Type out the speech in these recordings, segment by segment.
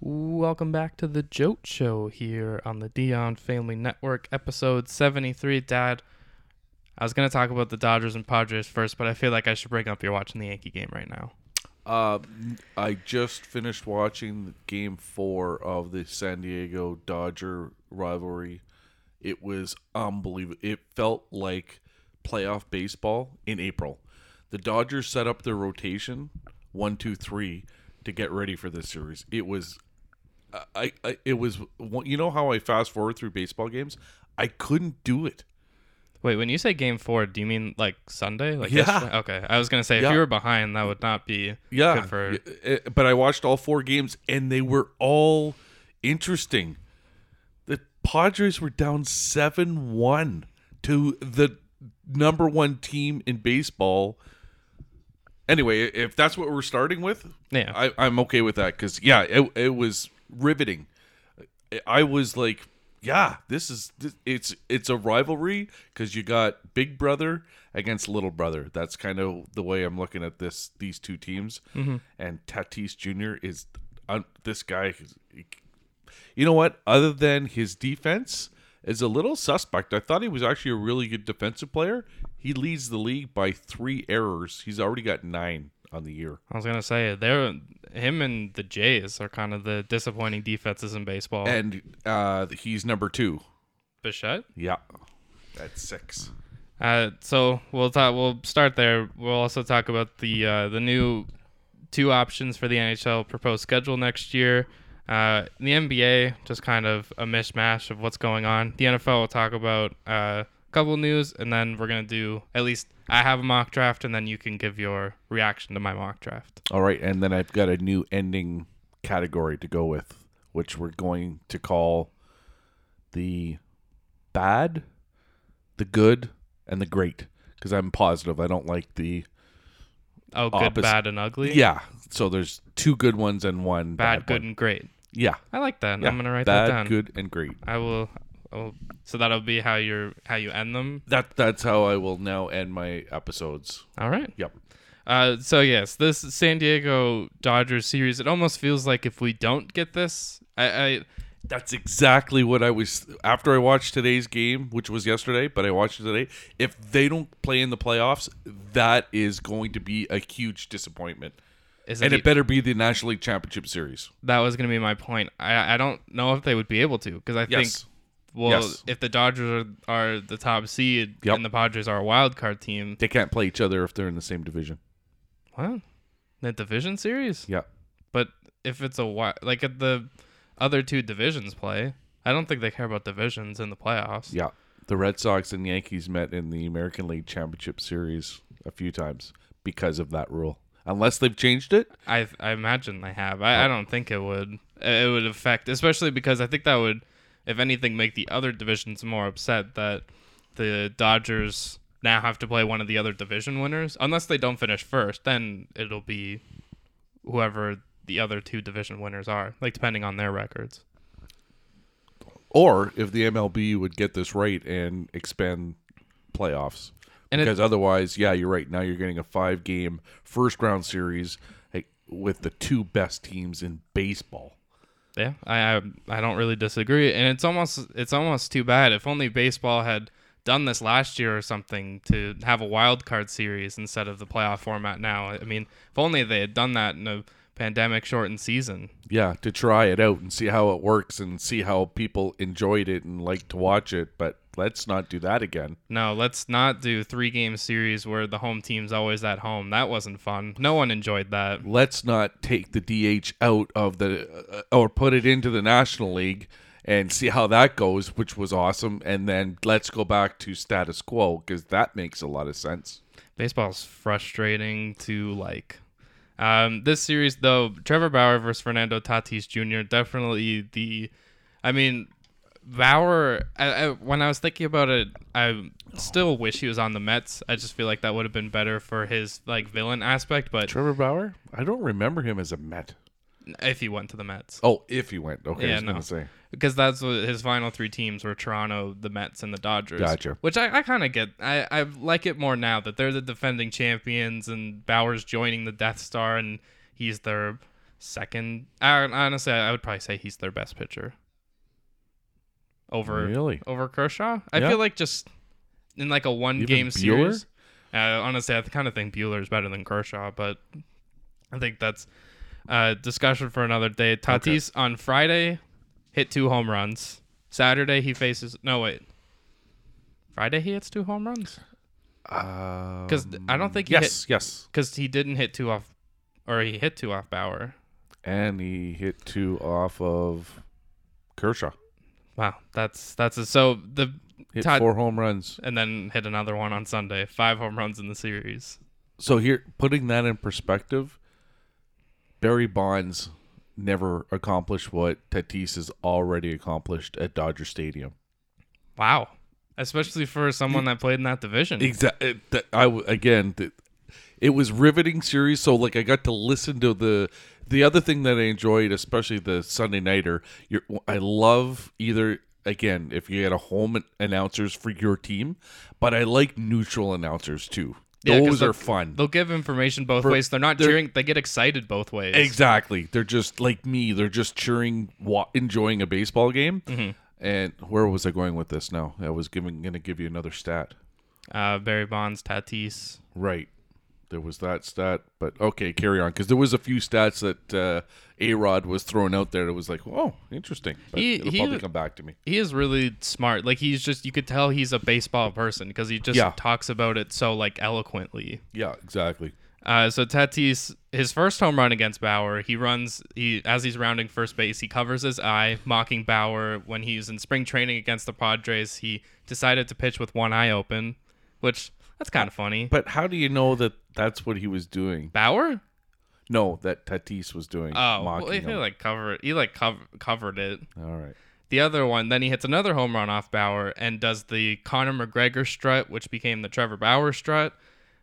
Welcome back to the JOAT Show here on the Dion Family Network, episode 73. Dad, I was going to talk about the Dodgers and Padres first, but I feel like I should bring up you're watching the Yankee game right now. Uh, I just finished watching game four of the San Diego Dodger rivalry. It was unbelievable. It felt like playoff baseball in April. The Dodgers set up their rotation one, two, three to get ready for this series. It was, I, I, it was. You know how I fast forward through baseball games? I couldn't do it. Wait, when you say game four, do you mean like Sunday? Like Yeah. yesterday? Okay, I was gonna say if Yeah. you were behind, that would not be Yeah, good for. eh, but I watched all four games and they were all interesting. The Padres were down seven one to the number one team in baseball. Anyway, if that's what we're starting with, Yeah. I, I'm okay with that because yeah, it, it was riveting. I was like, yeah, this is this, it's it's a rivalry because you got Big Brother against Little Brother. That's kind of the way I'm looking at this these two teams. And Tatis Jr. is uh, this guy. is- You know what? Other than his defense is a little suspect. I thought he was actually a really good defensive player. He leads the league by three errors. He's already got nine on the year. I was gonna say they're him and the Jays are kind of the disappointing defenses in baseball. And uh, he's number two. Bichette. Yeah, that's six. Uh, so we'll talk. We'll start there. We'll also talk about the uh, the new two options for the NHL proposed schedule next year. Uh, the NBA just kind of a mishmash of what's going on. The NFL will talk about uh, couple news, and then we're gonna do at least I have a mock draft, and then you can give your reaction to my mock draft. All right, and then I've got a new ending category to go with, which we're going to call the bad, the good, and the great. Because I'm positive I don't like the Oh, good, Opposite- bad, and ugly. yeah. So there's two good ones and one bad, bad, good, one. and great. Yeah, I like that. yeah. I'm gonna write bad, that down. good, and great. I will. Oh, so that'll be how you're how you end them. That that's how I will now end my episodes. All right. Yep. Uh, so yes, this San Diego Dodgers series. It almost feels like if we don't get this, I, I That's exactly what I was after I watched today's game, which was yesterday, but I watched it today. If they don't play in the playoffs, that is going to be a huge disappointment. is And it, it better be the National League Championship Series. that was going to be my point. I I don't know if they would be able to because I think Yes. Well Yes. if the Dodgers are, are the top seed Yep. and the Padres are a wild card team, They can't play each other if they're in the same division. what the division series? Yeah. But if it's a wi- like if the other two divisions play, I don't think they care about divisions in the playoffs. Yeah. The Red Sox and Yankees met in the American League Championship Series a few times because of that rule. Unless they've changed it. I I imagine they have. I, I don't think it would. It would affect, especially because I think that would, if anything, make the other divisions more upset that the Dodgers now have to play one of the other division winners. Unless they don't finish first, then it'll be whoever the other two division winners are, like depending on their records. Or if the MLB would get this right and expand playoffs. And it, because otherwise, yeah, you're right. Now you're getting a five game first round series with the two best teams in baseball. Yeah, I, I I don't really disagree, and it's almost it's almost too bad. If only baseball had done this last year or something to have a wild card series instead of the playoff format now. I mean, if only they had done that in a pandemic shortened season. Yeah, to try it out and see how it works and see how people enjoyed it and like to watch it. But let's not do that again. No, let's not do three game series where the home team's always at home. That wasn't fun. No one enjoyed that. Let's not take the DH out of the uh, or put it into the National League and see how that goes, which was awesome. And then let's go back to status quo because that makes a lot of sense. Baseball's frustrating to like. Um, this series though, Trevor Bauer versus Fernando Tatis Jr. definitely the. I mean, Bauer. I, I, when I was thinking about it, I still wish he was on the Mets. I just feel like that would have been better for his like villain aspect. But Trevor Bauer? I don't remember him as a Met. if he went to the Mets, Oh, if he went. Okay, I Yeah, was no. to say. because that's what his final three teams were Toronto, the Mets, and the Dodgers. Gotcha. Which I, I kind of get. I, I like it more now that they're the defending champions and Bauer's joining the Death Star and he's their second. I, honestly, I would probably say he's their best pitcher. Over Really? over Kershaw. I Yeah. feel like just in like a one Even game Buehler? series. Uh, honestly, I kind of think Buehler is better than Kershaw, but I think that's uh, discussion for another day. Tatis on Friday hit two home runs. Saturday he faces no wait. Friday he hits two home runs Because I don't think he yes, yes, because he didn't hit two off, or he hit two off Bauer. and he hit two off of Kershaw. Wow, that's that's a, so the Hit Todd- four home runs. and then hit another one on Sunday. Five home runs in the series. So here, putting that in perspective, Barry Bonds never accomplished what Tatis has already accomplished at Dodger Stadium. Wow, especially for someone that played in that division. Exactly. Eh, I again, it was riveting series. So like, I got to listen to the the other thing that I enjoyed, especially the Sunday nighter. You're, I love either again if you get a home announcers for your team, but I like neutral announcers too. Yeah, Those are fun. They'll give information both For- ways. They're not they're- cheering. They get excited both ways. Exactly. They're just like me. They're just cheering, wa- enjoying a baseball game. Mm-hmm. And where was I going with this? now? I was giving going to give you another stat. Uh, Barry Bonds, Tatis. Right. There was that stat, but okay, carry on because there was a few stats that uh, A Rod was throwing out there. That was like, oh, interesting. But He- it'll he- probably come back to me. He is really smart. Like he's just you could tell he's a baseball person because he just Yeah. talks about it so like eloquently. Yeah, exactly. Uh, so Tatis, his first home run against Bauer, he runs. He as he's rounding first base, he covers his eye, mocking Bauer. When he was in spring training against the Padres, he decided to pitch with one eye open, which that's kind of funny. But how do you know that that's what he was doing? Bauer? No, that Tatis was doing. Oh, well, he him. like covered. He like cover, covered it. All right. The other one, then he hits another home run off Bauer and does the Conor McGregor strut, which became the Trevor Bauer strut.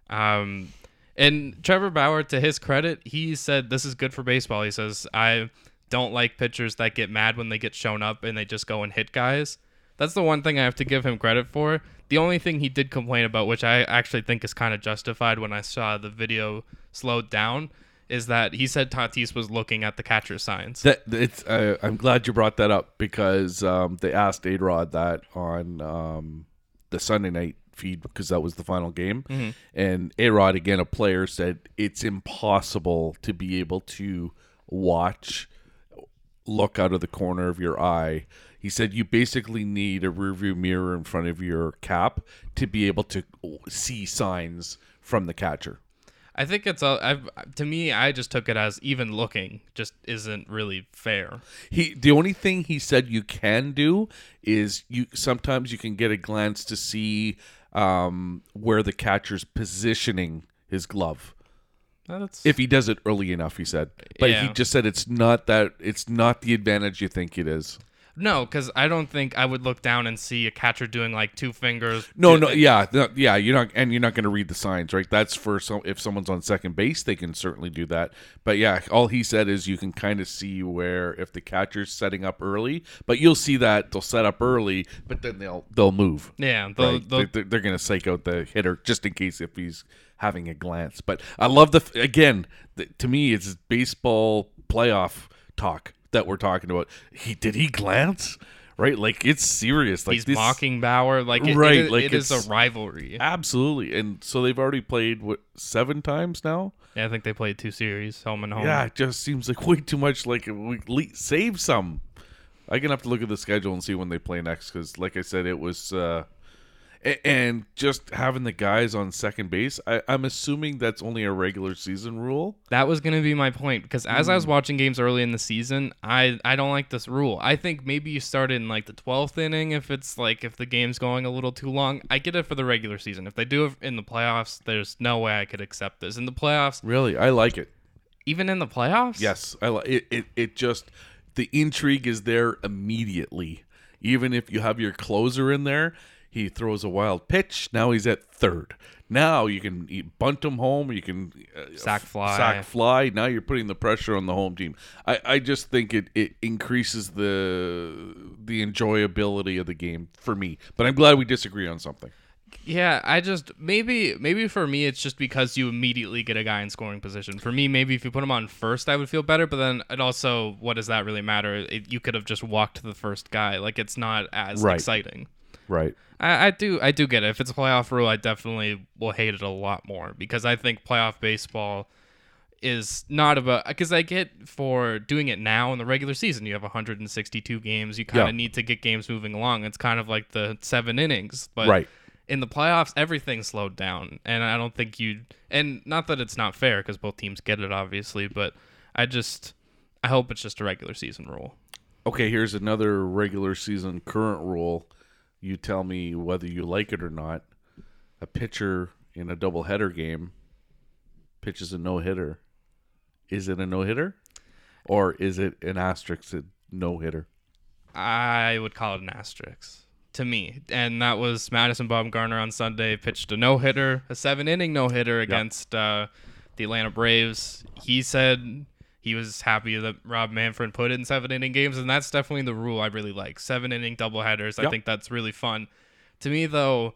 Um, and Trevor Bauer, to his credit, he said this is good for baseball. He says I don't like pitchers that get mad when they get shown up and they just go and hit guys. That's the one thing I have to give him credit for. The only thing he did complain about, which I actually think is kind of justified when I saw the video slowed down, is that he said Tatis was looking at the catcher signs. That it's. Uh, I'm glad you brought that up because um, they asked A Rod that on um, the Sunday night feed because that was the final game, Mm-hmm. and A Rod again, a player said it's impossible to be able to watch, look out of the corner of your eye. He said you basically need a rearview mirror in front of your cap to be able to see signs from the catcher. I think it's a. I've, to me, I just took it as even looking just isn't really fair. He the only thing he said you can do is you sometimes you can get a glance to see um, where the catcher's positioning his glove. That's If he does it early enough, he said. But he just said it's not that it's not the advantage you think it is. No, because I don't think I would look down and see a catcher doing like two fingers. No, no, yeah, no, yeah. You're not, and you're not going to read the signs, right? That's for some. If someone's on second base, they can certainly do that. But yeah, all he said is you can kind of see where if the catcher's setting up early, but you'll see that they'll set up early, but then they'll they'll move. Yeah, they'll, Right? they'll, They're, they're going to psych out the hitter just in case if he's having a glance. But I love the again. The, to me, it's baseball playoff talk that we're talking about. He did he glance right? Like it's serious. Like he's this, mocking Bauer. Like it, Right, it is- like it is a rivalry. Absolutely, and so they've already played what seven times now. Yeah, I think they played two series, home and home. Yeah, it just seems like way too much. Like we le- save some. I'm gonna have to look at the schedule and see when they play next because, like I said, it was. uh and just having the guys on second base, I, I'm assuming that's only a regular season rule. That was going to be my point because as Hmm. I was watching games early in the season, I I don't like this rule. I think maybe you start in like the 12th inning if it's like if the game's going a little too long. I get it for the regular season. If they do it in the playoffs, there's no way I could accept this. In the playoffs, Really, I like it. even in the playoffs? Yes, I like it, it. It just the intrigue is there immediately. Even if you have your closer in there, he throws a wild pitch. Now he's at third. Now you can bunt him home. You can uh, Sack fly. Sack fly. Now you're putting the pressure on the home team. I, I just think it, it increases the the enjoyability of the game for me. But I'm glad we disagree on something. Yeah, I just maybe maybe for me it's just because you immediately get a guy in scoring position. For me, maybe if you put him on first, I would feel better. But then it also, what does that really matter? It, you could have just walked the first guy. Like it's not as Right. exciting. Right. I, I do I do get it. If it's a playoff rule, I definitely will hate it a lot more because I think playoff baseball is not about because I get for doing it now in the regular season. You have 162 games. You kind of Yeah. need to get games moving along. It's kind of like the seven innings, but Right. in the playoffs, everything slowed down, and I don't think you. And not that it's not fair because both teams get it, obviously, but I just I hope it's just a regular season rule. Okay, here's another regular season current rule. You tell me whether you like it or not. A pitcher in a doubleheader game pitches a no hitter. Is it a no hitter? Or is it an asterisk no hitter? I would call it an asterisk to me. And that was Madison Bumgarner on Sunday pitched a no hitter, a seven inning no hitter against uh, the Atlanta Braves. He said he was happy that Rob Manfred put in seven inning games, and that's definitely the rule I really like. Seven inning double headers. I think that's really fun. To me, though,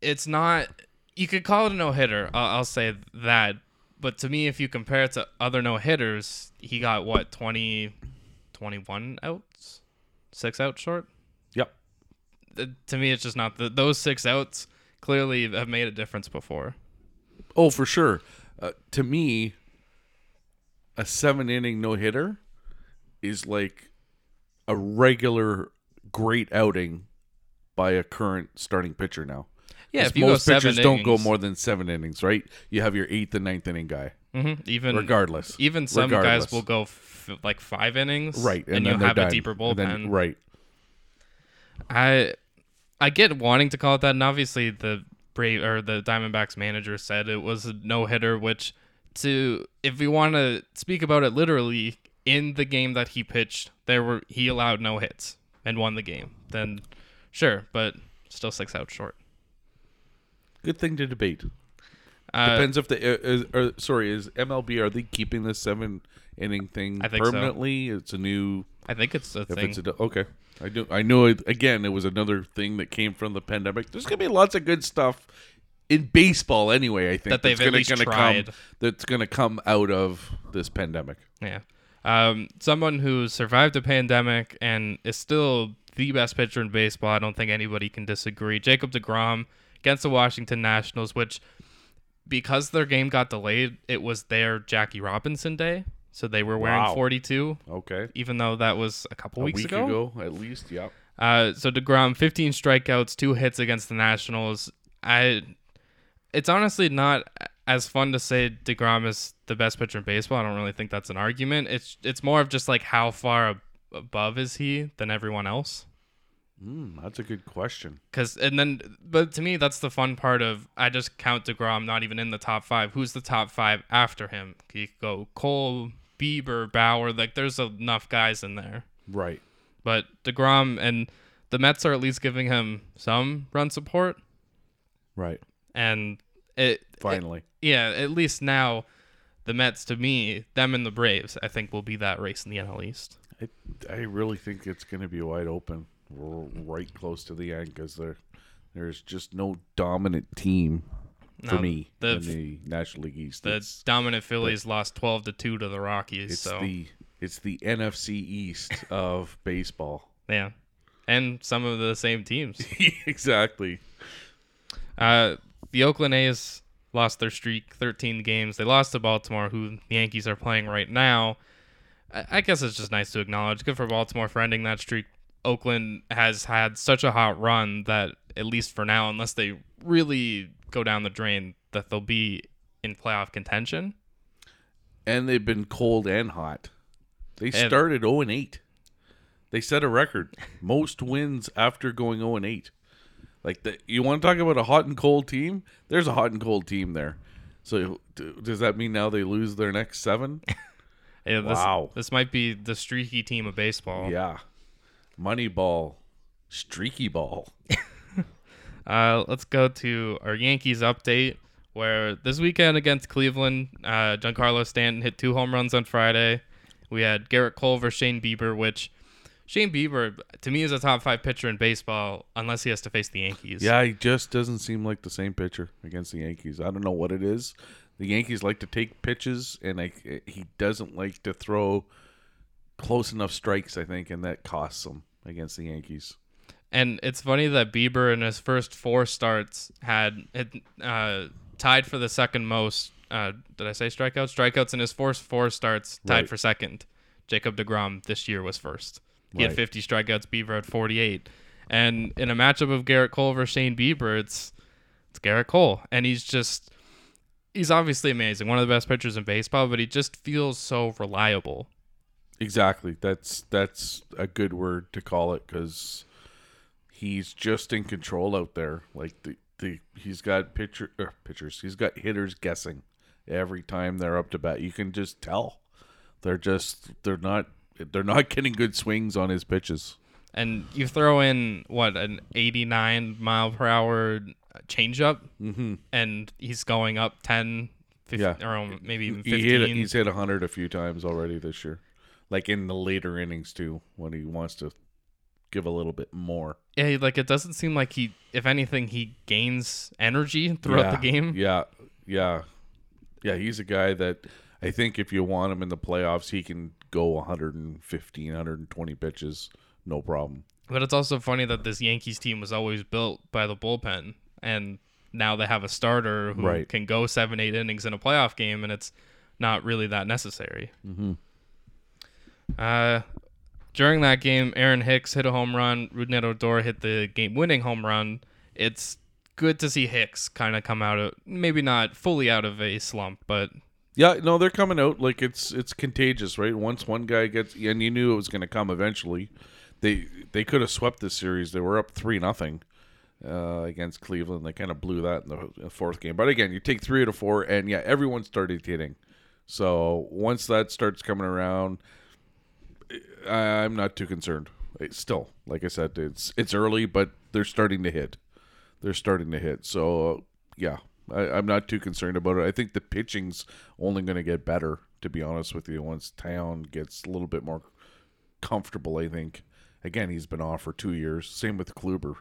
it's not. You could call it a no hitter. I'll, I'll say that. But to me, if you compare it to other no hitters, he got what 20, 21 outs, six outs short. Yep. Th- To me, it's just not the, those six outs clearly have made a difference before. Oh, for sure. Uh, to me, a seven inning no hitter is like a regular great outing by a current starting pitcher now. Yeah, if you go most seven pitchers don't go more than seven innings, right? You have your eighth and ninth inning guy, Mm-hmm. even regardless. even some Regardless. guys will go f- like five innings, right, and, and, they're have done. a deeper bullpen. then- right. I I get wanting to call it that, and obviously the Brave or the Diamondbacks manager said it was a no hitter. Which, to if we want to speak about it literally, in the game that he pitched, there were he allowed no hits and won the game. Then, sure, but still six outs short. Good thing to debate. Uh, Depends if the uh, is, or, sorry is MLB are they keeping the seven inning thing think so. permanently? It's a new I think it's a if thing. it's a okay. I do I know it, again it was another thing that came from the pandemic. There's gonna be lots of good stuff in baseball anyway. I think That they've that's at least gonna tried. come that's gonna come out of this pandemic. Yeah. Um, someone who survived a pandemic and is still the best pitcher in baseball. I don't think anybody can disagree. Jacob DeGrom against the Washington Nationals, which because their game got delayed, it was their Jackie Robinson day. So they were wearing Wow. 42, Okay, even though that was a couple a weeks week ago. at least. Yeah. Uh, so Degrom, 15 strikeouts, two hits against the Nationals. I, it's honestly not as fun to say Degrom is the best pitcher in baseball. I don't really think that's an argument. It's it's more of just like how far ab- above is he than everyone else. Mm, that's a good question. Cause and then, but to me, that's the fun part of I just count Degrom not even in the top five. Who's the top five after him? You could go Cole, Bieber, Bauer. Like there's enough guys in there. Right. But DeGrom and the Mets are at least giving him some run support. Right. And it, Finally. yeah, at least now the Mets, to me, them and the Braves, I think will be that race in the NL East. I, I really think it's going to be wide open. We're right close to the end because there, there's just no dominant team for No, me the- in the National League East. The it's, dominant Phillies lost 12 to 2 to the Rockies. it's so, the it's the NFC East of baseball. yeah. And some of the same teams. exactly. Uh, the Oakland A's lost their streak, 13 games. They lost to Baltimore, who the Yankees are playing right now. I, I guess it's just nice to acknowledge. Good for Baltimore for ending that streak. Oakland has had such a hot run that, at least for now, unless they really go down the drain, that they'll be in playoff contention. And they've been cold and hot. They And- started 0 and 8. They set a record. Most wins after going 0 and 8. Like the, you want to talk about a hot and cold team? There's a hot and cold team there. So d- does that mean now they lose their next 7? Yeah, this, Wow. This might be the streaky team of baseball. Yeah. Moneyball. Streaky ball. Uh, let's go to our Yankees update, where this weekend against Cleveland, uh, Giancarlo Stanton hit two home runs on Friday. We had Gerrit Cole versus Shane Bieber, which Shane Bieber to me is a top five pitcher in baseball unless he has to face the Yankees. Yeah, he just doesn't seem like the same pitcher against the Yankees. I don't know what it is. The Yankees like to take pitches, and I, he doesn't like to throw close enough strikes. I think, and that costs him against the Yankees. And it's funny that Bieber in his first four starts had uh, tied for the second most. Uh, did I say strikeouts? Strikeouts in his first four starts tied Right. for second. Jacob Degrom this year was first. He had 50 strikeouts. Bieber had 48. And in a matchup of Gerrit Cole versus Shane Bieber, it's it's Gerrit Cole, and he's just he's obviously amazing, one of the best pitchers in baseball, but he just feels so reliable. Exactly. That's that's a good word to call it because he's just in control out there. Like the, the he's got pitcher er, pitchers. He's got hitters guessing every time they're up to bat. You can just tell they're just they're not they're not getting good swings on his pitches. And you throw in what an 89 mile per hour changeup, Mm-hmm. and he's going up 10, 15, Yeah. or um, maybe even He 15. hit he's hit hundred a few times already this year, like in the later innings too, when he wants to give a little bit more yeah, like it doesn't seem like he, if anything, he gains energy throughout the game. Yeah, yeah, yeah. He's a guy that I think if you want him in the playoffs, he can go 115, 120 pitches, no problem. But it's also funny that this Yankees team was always built by the bullpen, and now they have a starter who Right. can go seven, eight innings in a playoff game, and it's not really that necessary. Mm-hmm. Uh, during that game, Aaron Hicks hit a home run. Rougned Odor hit the game-winning home run. It's good to see Hicks kind of come out of maybe not fully out of a slump, but Yeah, no, they're coming out like it's it's contagious, right? Once one guy gets, and you knew it was going to come eventually. They they could have swept this series. They were up three nothing uh, against Cleveland. They kind of blew that in the fourth game. But again, you take three out of four, and yeah, everyone started hitting. So once that starts coming around, I'm not too concerned. It's still, like I said, it's it's early, but they're starting to hit. They're starting to hit. So yeah, I, I'm not too concerned about it. I think the pitching's only going to get better. To be honest with you, once Taillon gets a little bit more comfortable, I think. Again, he's been off for two years. Same with Kluber.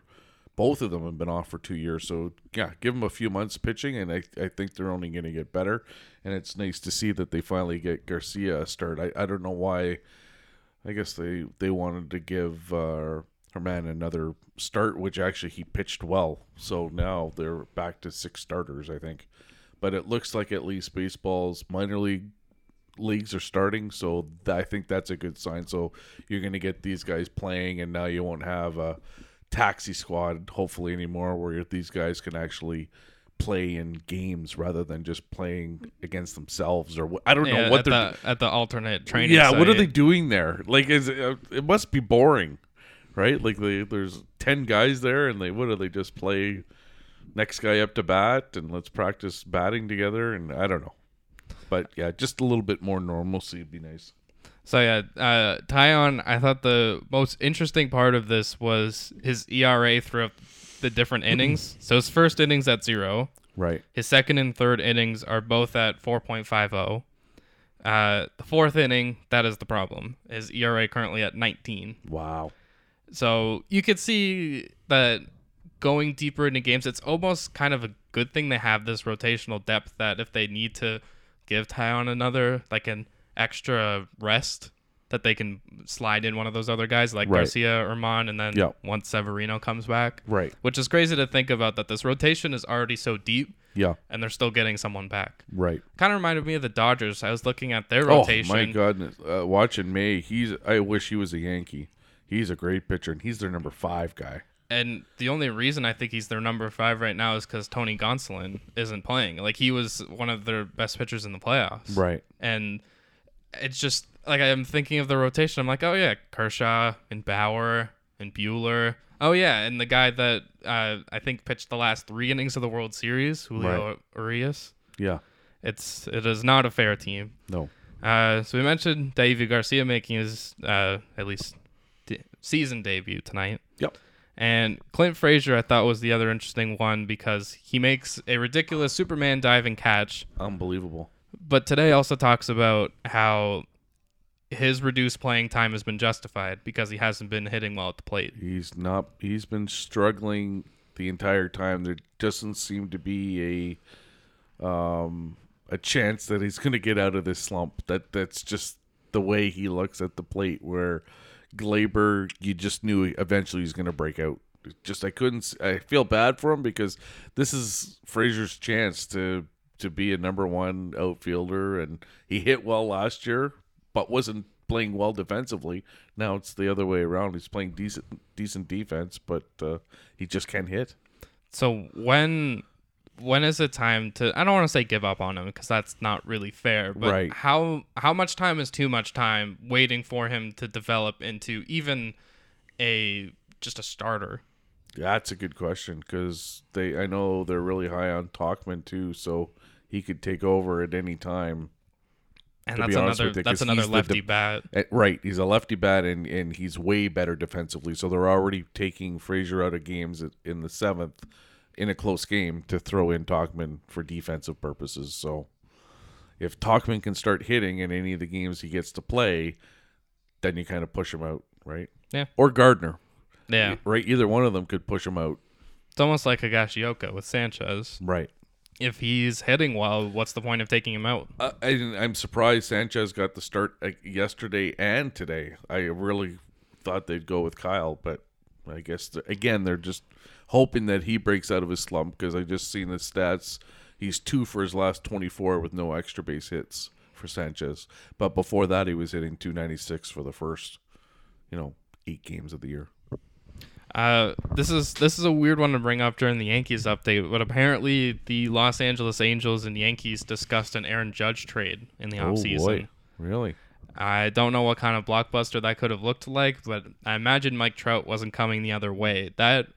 Both of them have been off for two years. So yeah, give them a few months pitching, and I, I think they're only going to get better. And it's nice to see that they finally get Garcia a start. I, I don't know why. I guess they they wanted to give uh, Germán another start, which actually he pitched well. So now they're back to six starters, I think. But it looks like at least baseball's minor league leagues are starting, so th- I think that's a good sign. So you're going to get these guys playing, and now you won't have a taxi squad, hopefully anymore, where these guys can actually play in games rather than just playing against themselves or I don't yeah, know what at they're the at the alternate training. yeah, what are they doing there? Like, is it, uh, it must be boring, right? Like, they, there's ten guys there, and they what do they just play next guy up to bat, and let's practice batting together, and I don't know, but yeah, just a little bit more normalcy would be nice. So yeah, uh, Taillon. I thought the most interesting part of this was his ERA throughout the different innings. So his first innings at zero. Right. His second and third innings are both at 4.50. Uh, the fourth inning, that is the problem. His ERA currently at 19. Wow. So you could see that going deeper into games, it's almost kind of a good thing they have this rotational depth that if they need to give Taillon another, like an extra rest, that they can slide in one of those other guys like Right. Garcia or Mon, and then Yeah. once Severino comes back. Right. Which is crazy to think about that this rotation is already so deep Yeah. and they're still getting someone back. Right. Kind of reminded me of the Dodgers. I was looking at their rotation. Oh my goodness! Uh, watching May, he's. I wish he was a Yankee. He's a great pitcher, and he's their number five guy. And the only reason I think he's their number five right now is because Tony Gonsolin isn't playing. Like he was one of their best pitchers in the playoffs. Right. And it's just like I'm thinking of the rotation. I'm like, oh yeah, Kershaw and Bauer and Buehler. Oh yeah, and the guy that uh, I think pitched the last three innings of the World Series, Julio Urias. Yeah. It's it is not a fair team. No. Uh, so we mentioned David Garcia making his uh, at least season debut tonight. Yep. And Clint Frazier, I thought was the other interesting one because he makes a ridiculous Superman diving catch, Unbelievable. but today also talks about how his reduced playing time has been justified because he hasn't been hitting well at the plate. He's not. He's been struggling the entire time. There doesn't seem to be a um a chance that he's going to get out of this slump. That that's just the way he looks at the plate. Where Gleyber, you just knew eventually he's going to break out. Just I couldn't. I feel bad for him because this is Frazier's chance to to be a number one outfielder, and he hit well last year, but wasn't playing well defensively. Now it's the other way around. He's playing decent decent defense, but uh, he just can't hit. So when when is it time to I don't want to say give up on him because that's not really fair, but Right. how how much time is too much time waiting for him to develop into even a just a starter? That's a good question because they. I know they're really high on Tauchman too, so he could take over at any time. And that's another you, that's another the lefty bat. Eh, Right, he's a lefty bat, and, and he's way better defensively. So they're already taking Frazier out of games in the seventh in a close game to throw in Tauchman for defensive purposes. So if Tauchman can start hitting in any of the games he gets to play, then you kind of push him out, right? Yeah. Or Gardner, Yeah. right? Either one of them could push him out, It's almost like Higashioka with Sanchez. right? If he's hitting well, what's the point of taking him out? Uh, I, I'm surprised Sanchez got the start yesterday and today. I really thought they'd go with Kyle, but I guess again they're just hoping that he breaks out of his slump because I just seen the stats. He's two for his last 24 with no extra base hits for Sanchez, but before that he was hitting 296 for the first, you know, eight games of the year. Uh, this is this is a weird one to bring up during the Yankees update, but apparently the Los Angeles Angels and Yankees discussed an Aaron Judge trade in the offseason. really? I don't know what kind of blockbuster that could have looked like, but I imagine Mike Trout wasn't coming the other way. That,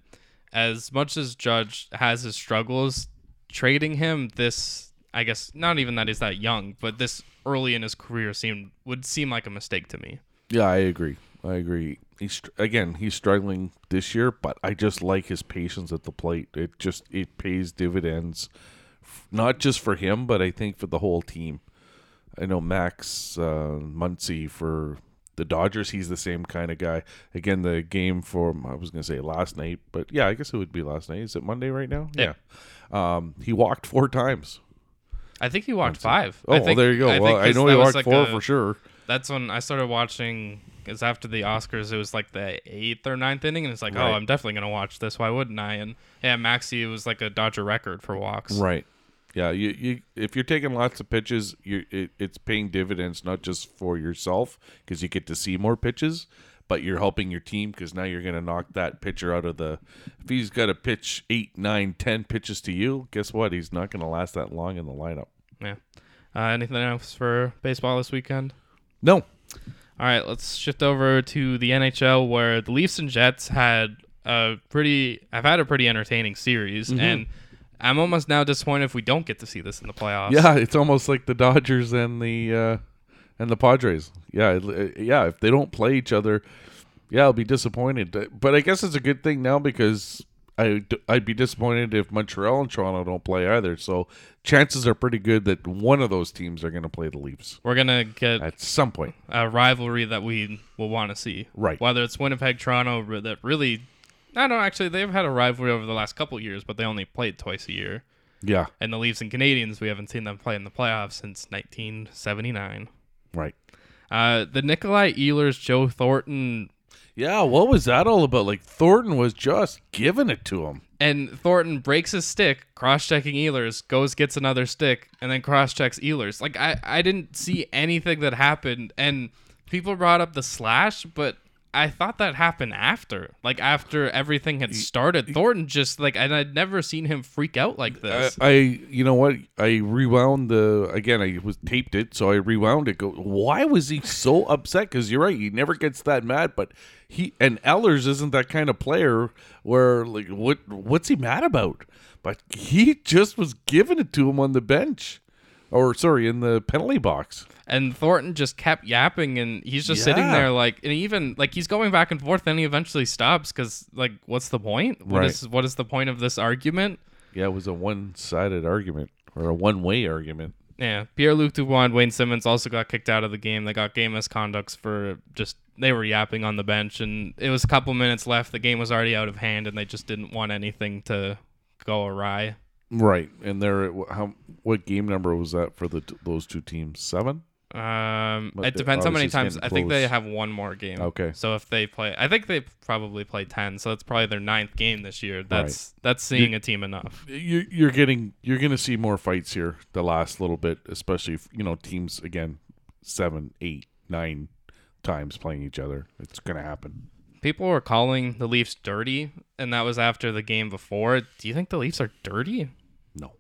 as much as Judge has his struggles, trading him this, I guess, not even that he's that young, but this early in his career seemed would seem like a mistake to me. Yeah, I agree. I agree. He's again, he's struggling this year, but I just like his patience at the plate. It just it pays dividends, not just for him, but I think for the whole team. I know Max uh, Muncy for the Dodgers. He's the same kind of guy. Again, the game for I was going to say last night, but yeah, I guess it would be last night. Is it Monday right now? Yeah. Um, he walked four times. I think he walked five. Oh, I well, there you go. I well, think I know he walked like four a- for sure. That's when I started watching. It's after the Oscars. It was like the eighth or ninth inning, and it's like, Right. oh, I'm definitely gonna watch this. Why wouldn't I? And yeah, Maxie it was like a Dodger record for walks. Right. Yeah. You, you if you're taking lots of pitches, you it, it's paying dividends not just for yourself because you get to see more pitches, but you're helping your team because now you're going to knock that pitcher out of the. If he's got to pitch eight, nine, ten pitches to you, guess what? He's not going to last that long in the lineup. Yeah. Uh, anything else for baseball this weekend? No. All right, let's shift over to the NHL where the Leafs and Jets had a pretty. I've had a pretty entertaining series, Mm-hmm. and I'm almost now disappointed if we don't get to see this in the playoffs. Yeah, it's almost like the Dodgers and the uh, and the Padres. Yeah, it- yeah. If they don't play each other, yeah, I'll be disappointed. But I guess it's a good thing now because I I'd be disappointed if Montreal and Toronto don't play either. So chances are pretty good that one of those teams are going to play the Leafs We're gonna get at some point. a rivalry that we will want to see. Right. Whether it's Winnipeg, Toronto, that really, I don't. Actually, they've had a rivalry over the last couple years, but they only played twice a year. Yeah, And the Leafs and Canadiens, we haven't seen them play in the playoffs since 1979. right. Uh, the Nikolai Ehlers, Joe Thornton, Yeah, what was that all about? Like Thornton was just giving it to him. and Thornton breaks his stick, cross-checking Ehlers, goes gets another stick, and then cross-checks Ehlers. Like I, I didn't see anything that happened, and people brought up the slash, but I thought that happened after, like after everything had started. Thornton just like, and I'd never seen him freak out like I, this. I, you know what? I rewound the again. I was taped it, so I rewound it. Go, why was he so upset? Because you're right, he never gets that mad. But he and Ehlers isn't that kind of player where like what what's he mad about? But he just was giving it to him on the bench, or sorry, in the penalty box. and Thornton just kept yapping, and he's just sitting there like, and even like he's going back and forth, and he eventually stops because like, what's the point? What Right. is what is the point of this argument? Yeah, it was a one-sided argument or a one-way argument. Yeah, Pierre Luc Dubois and Wayne Simmonds also got kicked out of the game. They got game misconducts for just they were yapping on the bench, and it was a couple minutes left. The game was already out of hand, and they just didn't want anything to go awry. Right, and there, how what game number was that for the those two teams? Seven. Um, But it depends how many times. I think they have one more game. Okay. So if they play, I think they probably play ten. So that's probably their ninth game this year. That's that's seeing a team enough. You, you're getting you're going to see more fights here the last little bit, especially if, you know teams again seven, eight, nine times playing each other. It's going to happen. People were calling the Leafs dirty, and that was after the game before. Do you think the Leafs are dirty? No.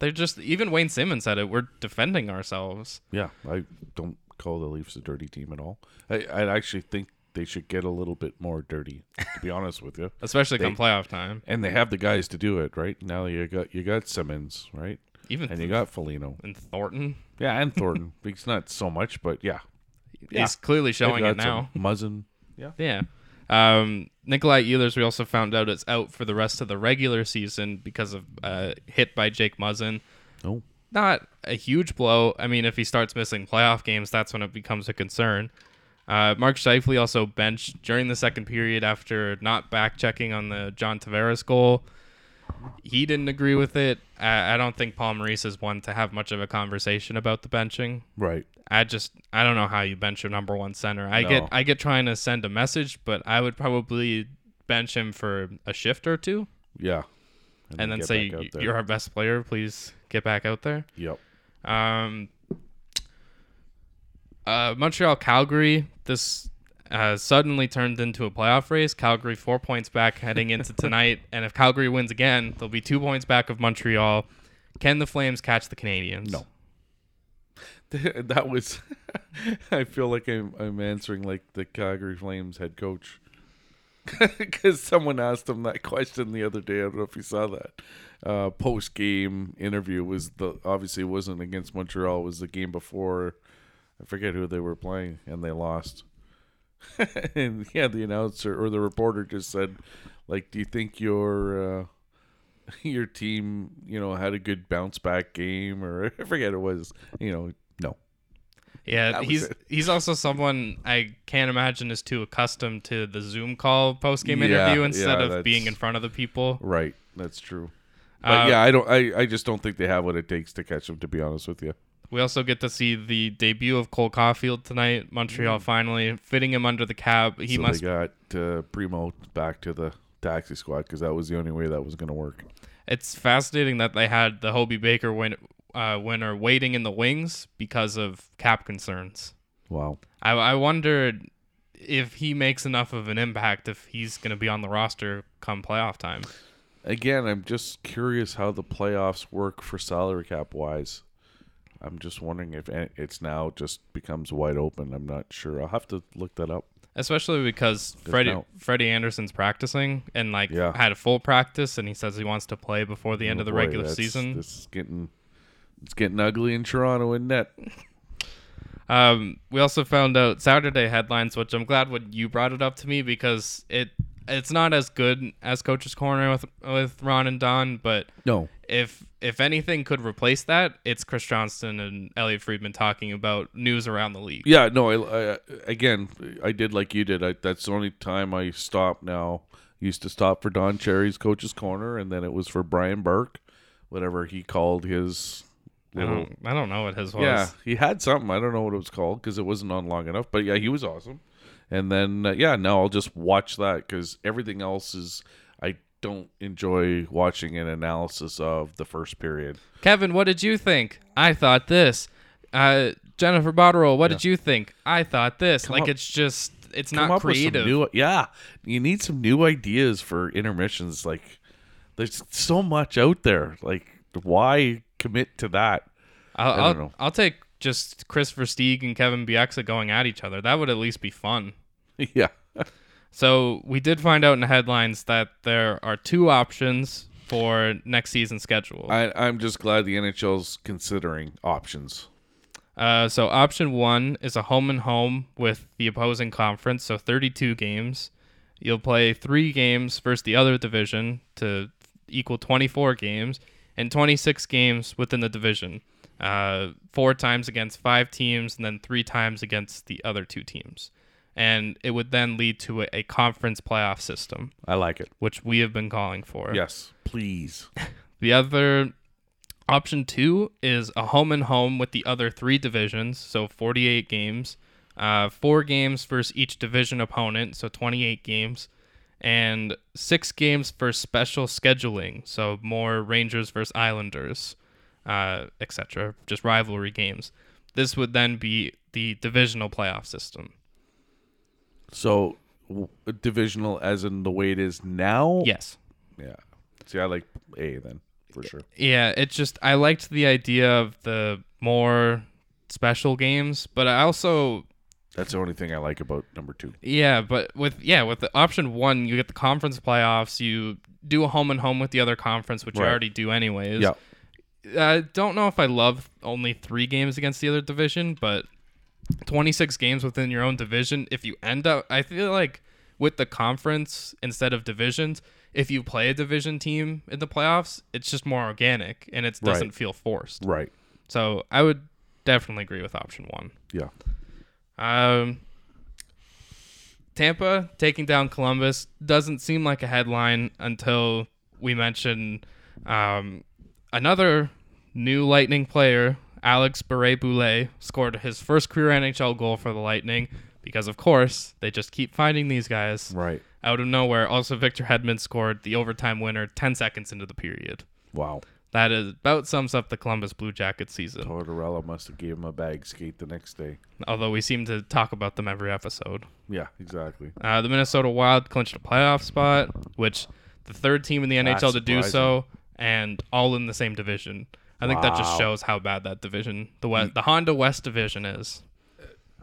They're just even Wayne Simmonds said it. We're defending ourselves. Yeah, I don't call the Leafs a dirty team at all. I I actually think they should get a little bit more dirty. To be honest with you, especially They- come playoff time. and they have the guys to do it. Right now, you got you got Simmonds, right, Even and you got Foligno. and Thornton, Yeah, and Thornton. He's not so much, but yeah, Yeah. he's clearly showing it now. Muzzin. Yeah. Yeah. Um, Nikolai Ehlers, we also found out is out for the rest of the regular season because of uh, hit by Jake Muzzin. Oh, Not a huge blow. I mean, if he starts missing playoff games, that's when it becomes a concern. Uh, Mark Scheifele also benched during the second period after not back checking on the John Tavares goal. He didn't agree with it. I, I don't think Paul Maurice is one to have much of a conversation about the benching. right. I just I don't know how you bench your number one center. I No. get I get trying to send a message, but I would probably bench him for a shift or two, Yeah. and, then get say back out there. you're our best player. Please get back out there. Yep. Um, uh, Montreal Calgary. This uh, suddenly turned into a playoff race. Calgary four points back heading into tonight, and if Calgary wins again, they'll be two points back of Montreal. Can the Flames catch the Canadiens? No. that was. I feel like I'm I'm answering like the Calgary Flames head coach. Because someone asked him that question the other day. I don't know if you saw that. Uh, Post game interview was the obviously it wasn't against Montreal. It was the game before. I forget who they were playing, and they lost. and yeah, the announcer or the reporter just said, like, "Do you think your uh, your team, you know, had a good bounce back game?" Or I forget it was, you know, no. Yeah, he's it. he's also someone I can't imagine is too accustomed to the Zoom call post game Yeah, interview instead yeah, of being in front of the people. Right, that's true. But Uh, yeah, I don't. I, I just don't think they have what it takes to catch them. To be honest with you. We also get to see the debut of Cole Caufield tonight. Montreal finally fitting him under the cap. He so must. they got uh, Primeau back to the taxi squad because that was the only way that was going to work. It's fascinating that they had the Hobey Baker win, uh, winner waiting in the wings because of cap concerns. Wow. I, I wondered if he makes enough of an impact if he's going to be on the roster come playoff time. Again, I'm just curious how the playoffs work for salary cap wise. I'm just wondering if it's now just becomes wide open. I'm not sure. I'll have to look that up. Especially because Freddie now- Freddie Andersen's practicing and like Yeah. had a full practice and he says he wants to play before the end Oh of the boy, regular season. This is getting it's getting ugly in Toronto, isn't it? Um, we also found out Saturday headlines, which I'm glad when you brought it up to me because it it's not as good as Coach's Corner with with Ron and Don, but No. If if anything could replace that, it's Chris Johnston and Elliotte Friedman talking about news around the league. Yeah, no. I, I again, I did like you did. I, that's the only time I stop now. Used to stop for Don Cherry's coach's corner, and then it was for Brian Burke, whatever he called his I don't, I don't know what his was. Yeah, he had something. I don't know what it was called because it wasn't on long enough. But yeah, he was awesome. And then uh, yeah, now I'll just watch that because everything else is don't enjoy watching an analysis of the first period. Kevin, what did you think? I thought this. Uh, Jennifer Botterill, what did you think? I thought this. like up- it's just it's Come not up with some creative. new, yeah, you need some new ideas for intermissions. Like there's so much out there. Like why commit to that? I'll, don't I'll, know. I'll take just Kris Versteeg and Kevin Bieksa going at each other. That would at least be fun. yeah. So we did find out in the headlines that there are two options for next season schedule. I, I'm just glad the NHL's considering options. Uh, so option one is a home and home with the opposing conference, so 32 games. You'll play three games versus the other division to equal 24 games, and 26 games within the division. uh, four times against five teams, and then three times against the other two teams. And it would then lead to a, a conference playoff system, I like it. which we have been calling for. Yes, please. The other option two is a home and home with the other three divisions, so 48 games, uh, four games versus each division opponent, so 28 games, and six games for special scheduling, so more Rangers versus Islanders, uh, etc. Just rivalry games. This would then be the divisional playoff system. So w- divisional, as in the way it is now. Yes. Yeah. See, I like A then for sure. Yeah, it just I liked the idea of the more special games, but I also That's the only thing I like about number two. yeah, but with yeah, with the option 1, you get the conference playoffs, you do a home and home with the other conference, which you already do anyways. Yeah. I don't know if I love only 3 games against the other division, but 26 games within your own division, if you end up I feel like with the conference instead of divisions, if you play a division team in the playoffs, it's just more organic and it doesn't Right. feel forced. Right. So I would definitely agree with option one. Yeah. Um, Tampa taking down Columbus doesn't seem like a headline until we mention um, another new Lightning player, Alex Barré-Boulet, scored his first career NHL goal for the Lightning because, of course, they just keep finding these guys Right. out of nowhere. Also, Victor Hedman scored the overtime winner 10 seconds into the period. Wow. That is about sums up the Columbus Blue Jackets season. Tortorella must have gave him a bag skate the next day. Although we seem to talk about them every episode. Yeah, exactly. Uh, the Minnesota Wild clinched a playoff spot, which the third team in the That's NHL to do surprising. so, and all in the same division. I think that just shows how bad that division, the West, the Honda West division, is.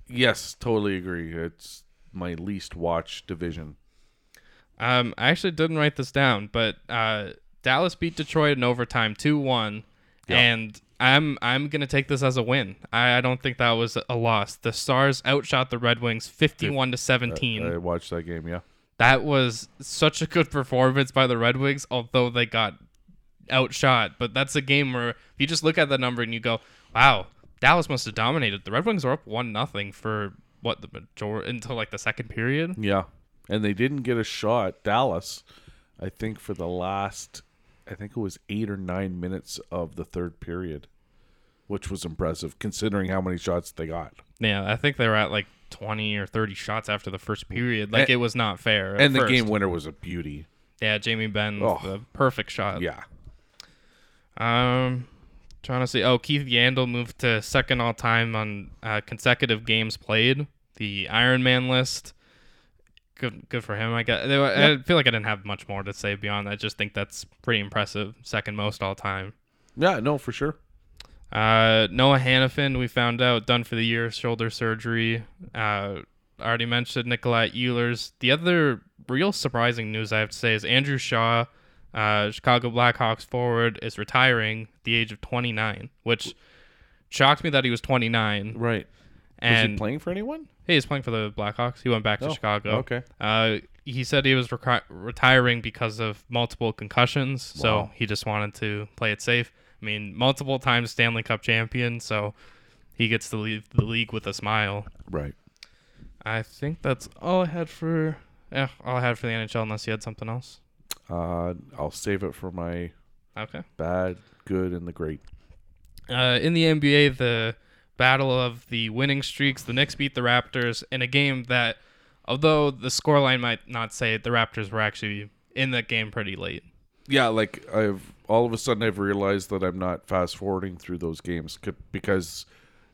Yes, totally agree. It's my least watched division. Um, I actually didn't write this down, but uh, Dallas beat Detroit in overtime, two one, Yeah. and I'm I'm gonna take this as a win. I, I don't think that was a loss. The Stars outshot the Red Wings fifty one to seventeen. I watched that game. Yeah. that was such a good performance by the Red Wings, although they got outshot. But that's a game where if you just look at the number and you go, "Wow, Dallas must have dominated." The Red Wings were up one nothing for what the majority until like the second period. Yeah. And they didn't get a shot. Dallas, I think, for the last, I think it was eight or nine minutes of the third period, which was impressive considering how many shots they got. Yeah, I think they were at like twenty or thirty shots after the first period. Like And- it was not fair. and the first. game winner was a beauty. yeah, Jamie Benn, Oh. the perfect shot. Yeah. Um, trying to see. Oh, Keith Yandle moved to second all time on uh, consecutive games played. The Iron Man list. Good, good for him. I guess. I feel like I didn't have much more to say beyond that. I just think that's pretty impressive. Second most all time. Yeah, no, for sure. Uh, Noah Hanifin, we found out, done for the year, shoulder surgery. Uh, already mentioned Nikolai Ehlers. The other real surprising news I have to say is Andrew Shaw, uh, Chicago Blackhawks forward, is retiring at the age of 29, which shocked me that he was 29. Right. And was he playing for anyone? hey, he's playing for the Blackhawks. He went back to Oh, Chicago. Okay. Uh, he said he was retiring because of multiple concussions, so he just wanted to play it safe. I mean, multiple times Stanley Cup champion, so he gets to leave the league with a smile. Right. I think that's all I had for yeah, all I had for the NHL. Unless you had something else. Uh, I'll save it for my Okay. bad, good, and the great. Uh, in the NBA, the battle of the winning streaks, the Knicks beat the Raptors in a game that, although the scoreline might not say it, the Raptors were actually in that game pretty late. Yeah, like I've all of a sudden I've realized that I'm not fast forwarding through those games because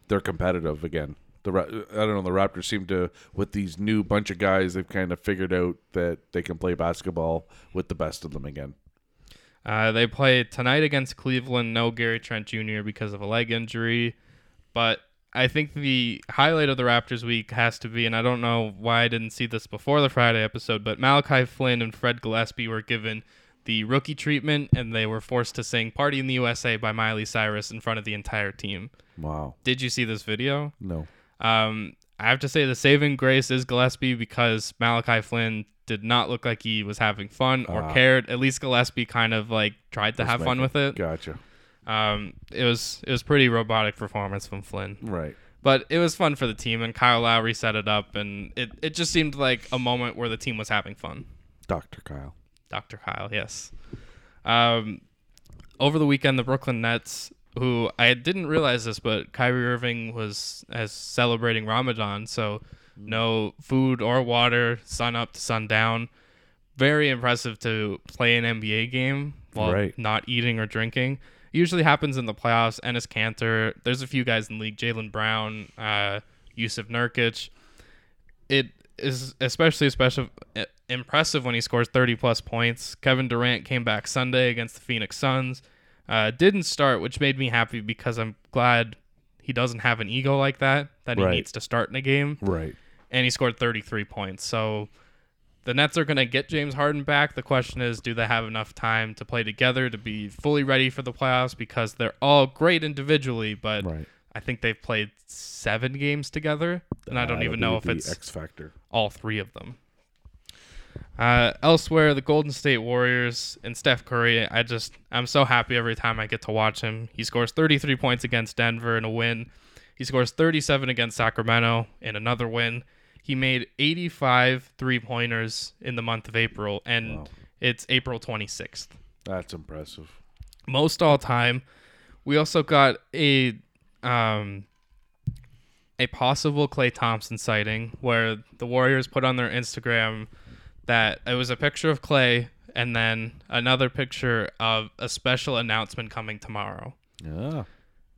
they're competitive again. The I don't know the Raptors seem to with these new bunch of guys they've kind of figured out that they can play basketball with the best of them again. Uh, they play tonight against Cleveland. No Gary Trent Jr. because of a leg injury. But I think the highlight of the Raptors week has to be, and I don't know why I didn't see this before the Friday episode, but Malachi Flynn and Fred Gillespie were given the rookie treatment, and they were forced to sing "Party in the USA" by Miley Cyrus in front of the entire team. Wow. Did you see this video? No. Um, I have to say the saving grace is Gillespie because Malachi Flynn did not look like he was having fun or Ah. cared. At least Gillespie kind of like tried to have fun make with it. Gotcha. Um, it was it was pretty robotic performance from Flynn, Right. but it was fun for the team. And Kyle Lowry set it up, and it it just seemed like a moment where the team was having fun. Dr. Kyle. Dr. Kyle, yes. Um, over the weekend, the Brooklyn Nets, who I didn't realize this, but Kyrie Irving was as celebrating Ramadan, so no food or water, sun up to sun down. Very impressive to play an NBA game while Right. not eating or drinking. Usually happens in the playoffs. Enes Kanter, there's a few guys in the league, Jaylen Brown, uh, Jusuf Nurkic it is especially special impressive when he scores 30 plus points. Kevin Durant came back Sunday against the Phoenix Suns. Uh, didn't start, which made me happy because I'm glad he doesn't have an ego like that that he Right. needs to start in a game. Right. And he scored 33 points. So the Nets are going to get James Harden back. The question is, do they have enough time to play together to be fully ready for the playoffs? Because they're all great individually, but Right. I think they've played seven games together, and I don't That'll even know if it's X Factor. all three of them. Uh, elsewhere, the Golden State Warriors and Steph Curry. I just I'm so happy every time I get to watch him. He scores 33 points against Denver in a win. He scores 37 against Sacramento in another win. He made 85 three pointers in the month of April, and Wow. it's April 26th That's impressive. most all time. We also got a um a possible Klay Thompson sighting where the Warriors put on their Instagram that it was a picture of Klay and then another picture of a special announcement coming tomorrow. Yeah.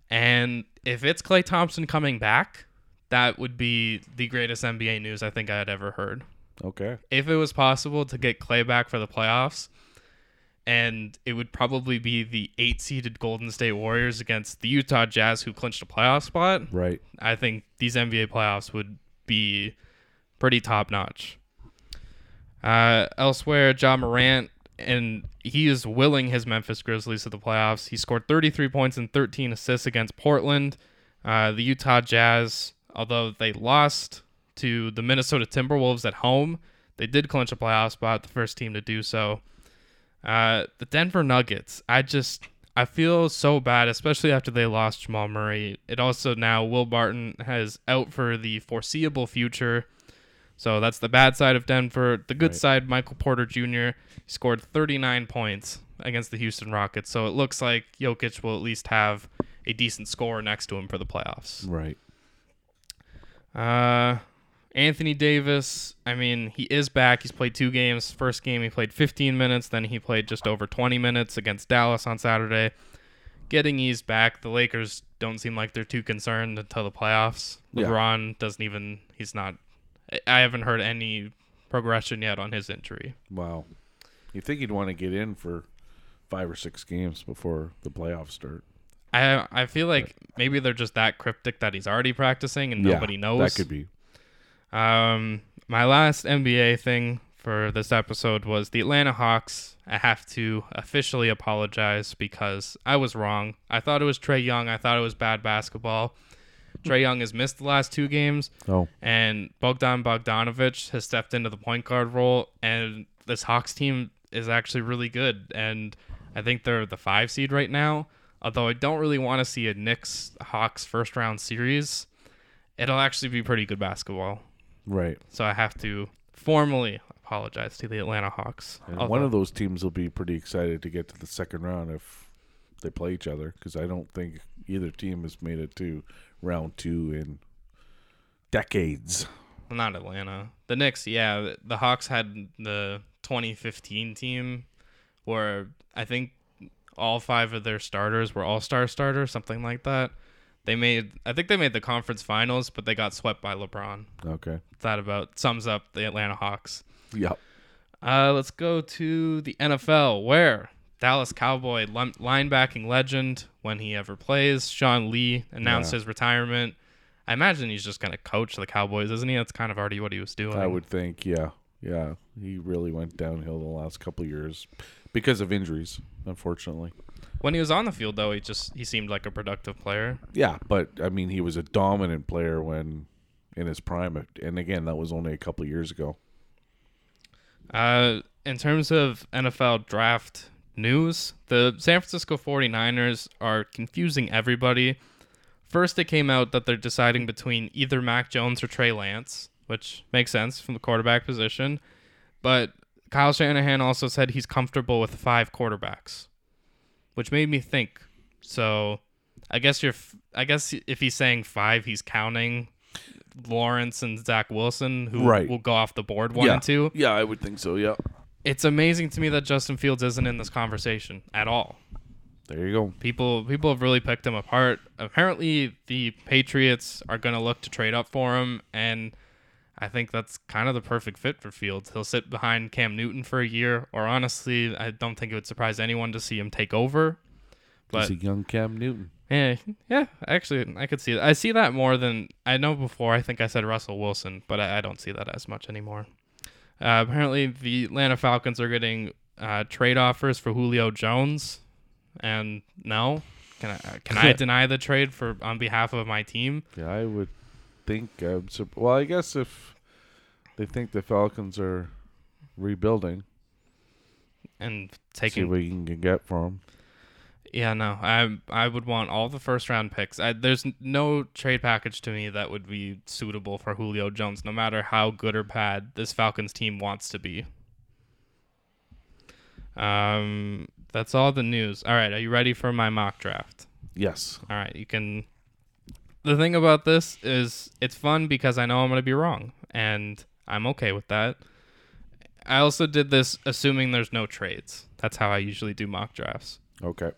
And if it's Klay Thompson coming back, that would be the greatest NBA news I think I had ever heard Okay. if it was possible to get Klay back for the playoffs, and it would probably be the eight seeded Golden State Warriors against the Utah Jazz, who clinched a playoff spot, Right. I think these NBA playoffs would be pretty top notch. Uh, elsewhere, John Morant, and he is willing his Memphis Grizzlies to the playoffs. He scored 33 points and 13 assists against Portland. Uh, the Utah Jazz, although they lost to the Minnesota Timberwolves at home, they did clinch a playoff spot, the first team to do so. Uh, the Denver Nuggets, I just I feel so bad, especially after they lost Jamal Murray. It also now Will Barton has out for the foreseeable future. So that's the bad side of Denver. The good Right. side, Michael Porter Jr. scored 39 points against the Houston Rockets. So it looks like Jokic will at least have a decent score next to him for the playoffs. Right. Uh, Anthony Davis, I mean, he is back. He's played two games. First game, he played 15 minutes. Then he played just over 20 minutes against Dallas on Saturday. Getting eased back. The Lakers don't seem like they're too concerned until the playoffs. Yeah. LeBron doesn't even, he's not, I- haven't heard any progression yet on his injury. Wow. You think he'd want to get in for five or six games before the playoffs start? I I feel like maybe they're just that cryptic that he's already practicing and Yeah, nobody knows. That could be. Um, my last NBA thing for this episode was the Atlanta Hawks. I have to officially apologize because I was wrong. I thought it was Trae Young. I thought it was bad basketball. Trae Young has missed the last two games, Oh, and Bogdan Bogdanovich has stepped into the point guard role. And this Hawks team is actually really good, and I think they're the five seed right now. Although I don't really want to see a Knicks Hawks first round series, it'll actually be pretty good basketball. right. So I have to formally apologize to the Atlanta Hawks. And Although- one of those teams will be pretty excited to get to the second round if they play each other because I don't think either team has made it to round two in decades. well, not Atlanta. The Knicks, yeah. the- The Hawks had the 2015 team where I think all five of their starters were all star starters, something like that. They made, I think they made the conference finals, but they got swept by LeBron. Okay. That about sums up the Atlanta Hawks. Yep. Uh, let's go to the NFL, where Dallas Cowboy linebacking legend, when he ever plays, Sean Lee announced Yeah. his retirement. I imagine he's just gonna coach the Cowboys, isn't he? That's kind of already what he was doing. I would think, yeah. Yeah. He really went downhill the last couple of years because of injuries, unfortunately. When he was on the field, though, he just he seemed like a productive player. Yeah, but I mean, he was a dominant player when in his prime, and again, that was only a couple of years ago. Uh, in terms of NFL draft news. The San Francisco 49ers are confusing everybody. First, it came out that they're deciding between either Mac Jones or Trey Lance, which makes sense from the quarterback position. But Kyle Shanahan also said he's comfortable with five quarterbacks, which made me think. So, I guess you're. I guess if he's saying five, he's counting Lawrence and Zach Wilson, who Right. will go off the board one yeah. and two. Yeah, I would think so. Yeah. It's amazing to me that Justin Fields isn't in this conversation at all. There you go. People people have really picked him apart. Apparently, the Patriots are going to look to trade up for him, and I think that's kind of the perfect fit for Fields. He'll sit behind Cam Newton for a year, or honestly, I don't think it would surprise anyone to see him take over. But He's a young Cam Newton. yeah, yeah, actually, I could see that. I see that more than I know before. I think I said Russell Wilson, but I, I don't see that as much anymore. Uh, apparently, the Atlanta Falcons are getting uh, trade offers for Julio Jones, and no, can I can I deny the trade for on behalf of my team? Yeah, I would think. Um, so, well, I guess if they think the Falcons are rebuilding, And taking see what you can get for them. Yeah, no, I I would want all the first round picks. I, there's no trade package to me that would be suitable for Julio Jones, no matter how good or bad this Falcons team wants to be. Um, that's all the news. All right, are you ready for my mock draft? Yes. All right, you can. The thing about this is it's fun because I know I'm going to be wrong, and I'm okay with that. I also did this assuming there's no trades. That's how I usually do mock drafts. Okay.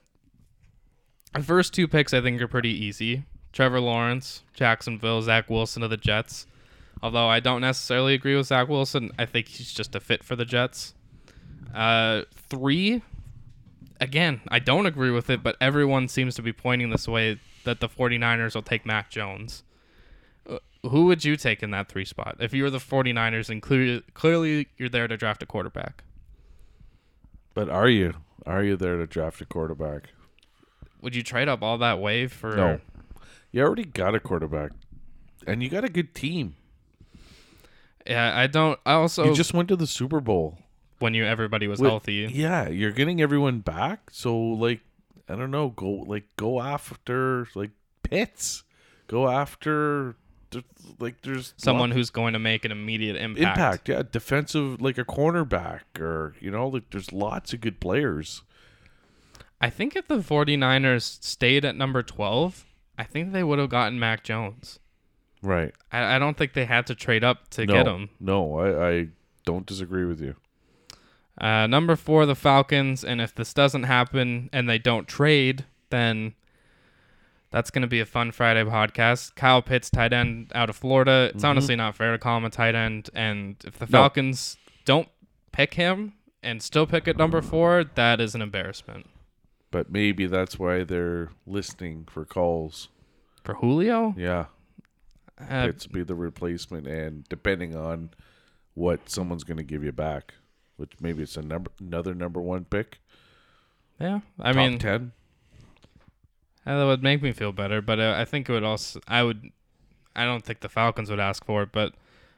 The first two picks I think are pretty easy. Trevor Lawrence, Jacksonville, Zach Wilson of the Jets. Although I don't necessarily agree with Zach Wilson, I think he's just a fit for the Jets. Uh, three, again, I don't agree with it, but everyone seems to be pointing this way that the 49ers will take Mac Jones. Uh, Who would you take in that three spot? If you were the 49ers and clearly, clearly you're there to draft a quarterback. But are you? Are you there to draft a quarterback? Would you trade up all that way for No. You already got a quarterback, and you got a good team. Yeah, I don't. I also you just went to the Super Bowl. when you everybody was With- healthy. Yeah, you're getting everyone back. So like, I don't know. Go like go after like Pitts. Go after like there's Someone who's going to make an immediate impact. impact. Yeah, defensive like a cornerback or you know like there's lots of good players. I think if the 49ers stayed at number 12, I think they would have gotten Mac Jones. Right. I, I don't think they had to trade up to no, get him. No, I, I don't disagree with you. Uh, number four, the Falcons. And if this doesn't happen and they don't trade, then that's going to be a fun Friday podcast. Kyle Pitts, tight end out of Florida. It's Mhm. honestly not fair to call him a tight end. And if the No. Falcons don't pick him and still pick at number four, that is an embarrassment. But maybe that's why they're listening for calls. For Julio? Yeah. Uh, Pitts be the replacement, and depending on what someone's going to give you back, which maybe it's a number another number one pick. yeah. I top mean, ten. Uh, That would make me feel better, but uh, I think it would also. I would. I don't think the Falcons would ask for it, but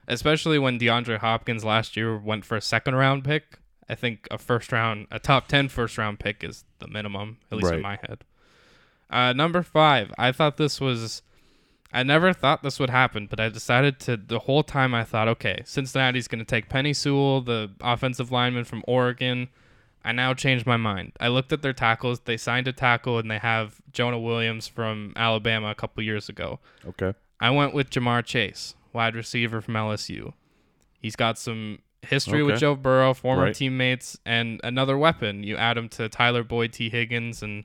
especially when DeAndre Hopkins last year went for a second round pick, I think a first round, a top 10 first round pick is the minimum, at least in my head. Uh, number five, I thought this was. I never thought this would happen, but I decided to. The whole time I thought, okay, Cincinnati's going to take Penei Sewell, the offensive lineman from Oregon. I now changed my mind. I looked at their tackles. They signed a tackle, and they have Jonah Williams from Alabama a couple years ago. Okay. I went with Ja'Marr Chase, wide receiver from LSU. He's got some history with Joe Burrow, former Right. teammates, and another weapon. You add him to Tyler Boyd, Tee Higgins, and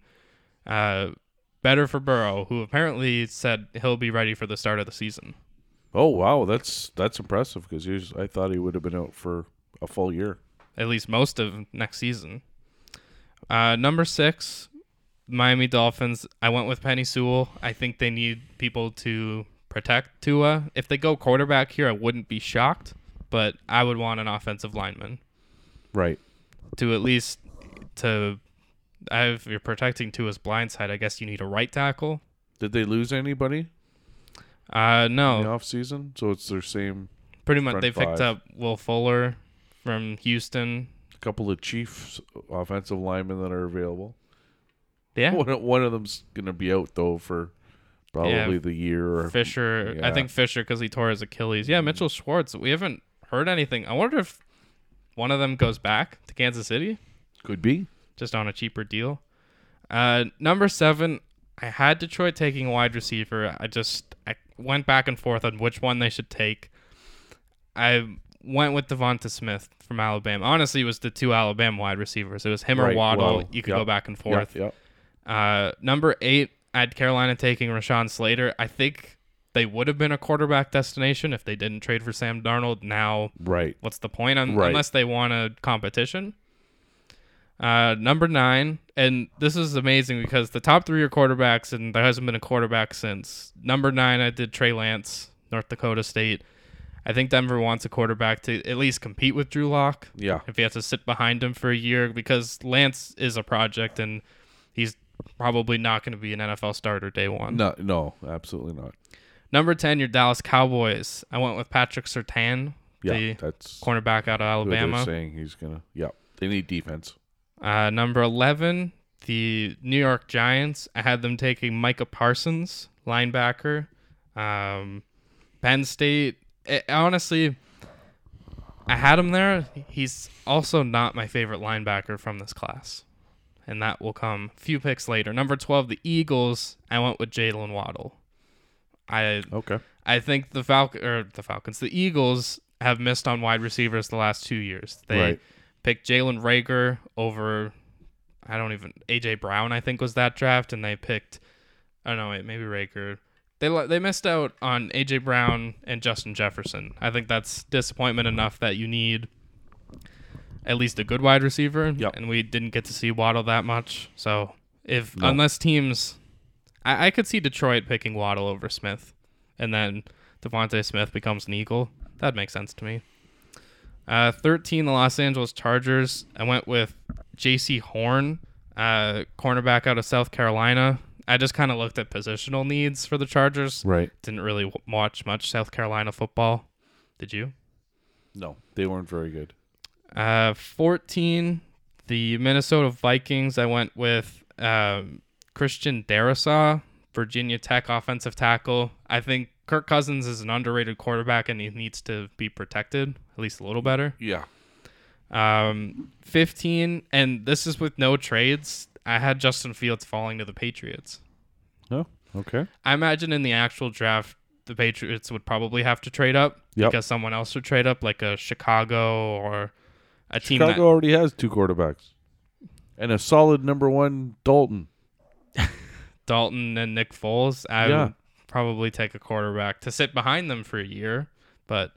uh, better for Burrow, who apparently said he'll be ready for the start of the season. Oh wow, that's that's impressive because I thought he would have been out for a full year. at least most of next season. Uh, number six, Miami Dolphins. I went with Penei Sewell. I think they need people to protect Tua. If they go quarterback here, I wouldn't be shocked, but I would want an offensive lineman Right. to at least to. If you're protecting Tua's blind side, I guess you need a right tackle. Did they lose anybody Uh, in no, the off season? So it's their same. pretty much they picked five. up Will Fuller from Houston. A couple of Chiefs offensive linemen that are available. Yeah. One, of- one of them's gonna be out though for probably Yeah. the year. Or, Fisher, I think Fisher because he tore his Achilles. Yeah, Mitchell Schwartz. We haven't heard anything. I wonder if one of them goes back to Kansas City could be. just on a cheaper deal. Uh, number seven, I had Detroit taking a wide receiver. I just I went back and forth on which one they should take. I went with DeVonta Smith from Alabama. Honestly, it was the two Alabama wide receivers. It was him or Right, Waddle. Waddle. You could Yep. go back and forth. Yeah, Uh, number eight, I had Carolina taking Rashawn Slater. I think they would have been a quarterback destination if they didn't trade for Sam Darnold. Now, right. what's the point un- Right. unless they want a competition? Uh, number nine, and this is amazing because the top three are quarterbacks, and there hasn't been a quarterback since. Number nine, I did Trey Lance, North Dakota State. I think Denver wants a quarterback to at least compete with Drew Lock Yeah. if he has to sit behind him for a year because Lance is a project and he's probably not going to be an NFL starter day one. No, no, absolutely not. Number 10, your Dallas Cowboys. I went with Patrick Surtain, Yeah, the that's cornerback out of Alabama. saying he's gonna. Yeah, they need defense. Uh, number 11, the New York Giants. I had them taking Micah Parsons, linebacker. Um, Penn State. It, honestly, I had him there. He's also not my favorite linebacker from this class. And that will come a few picks later. Number 12, the Eagles. I went with Jaylen Waddle. I Okay. I think the Falcon or the Falcons, the Eagles have missed on wide receivers the last two years. They Right. picked Jalen Reagor over, I don't even AJ Brown. I think was that draft, and they picked, I don't know, wait, maybe Reagor. They they missed out on AJ Brown and Justin Jefferson. I think that's disappointment enough that you need at least a good wide receiver. Yep. And we didn't get to see Waddle that much. So if No. unless teams, I, I could see Detroit picking Waddle over Smith, and then DeVonta Smith becomes an Eagle. That makes sense to me. Uh, 13, the Los Angeles Chargers. I went with Jaycee Horn, uh, cornerback out of South Carolina. I just kind of looked at positional needs for the Chargers. Right. Didn't really w- watch much South Carolina football. Did you? No, they weren't very good. Uh, 14, the Minnesota Vikings. I went with um, Christian Darrisaw, Virginia Tech offensive tackle. I think Kirk Cousins is an underrated quarterback and he needs to be protected at least a little better. Yeah. Um, 15, and this is with no trades. I had Justin Fields falling to the Patriots. No. Okay. I imagine in the actual draft, the Patriots would probably have to trade up Yep. because someone else would trade up, like a Chicago or a team Chicago that already has two quarterbacks, and a solid number one Dalton. Dalton and Nick Foles. I Yeah. would probably take a quarterback to sit behind them for a year. But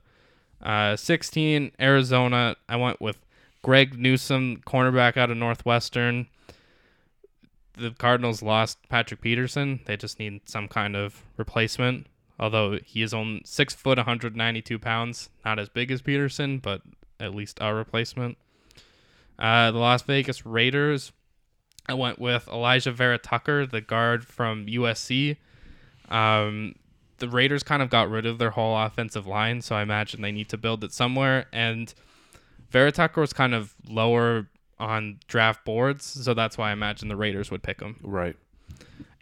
uh, 16, Arizona, I went with Greg Newsome, cornerback out of Northwestern. The Cardinals lost Patrick Peterson. They just need some kind of replacement. Although he is on six foot, 192 pounds, not as big as Peterson, but at least a replacement. Uh, the Las Vegas Raiders. I went with Alijah Vera-Tucker, the guard from USC. Um, the Raiders kind of got rid of their whole offensive line, so I imagine they need to build it somewhere. And Vera Tucker was kind of lower on draft boards, so that's why I imagine the Raiders would pick him. Right.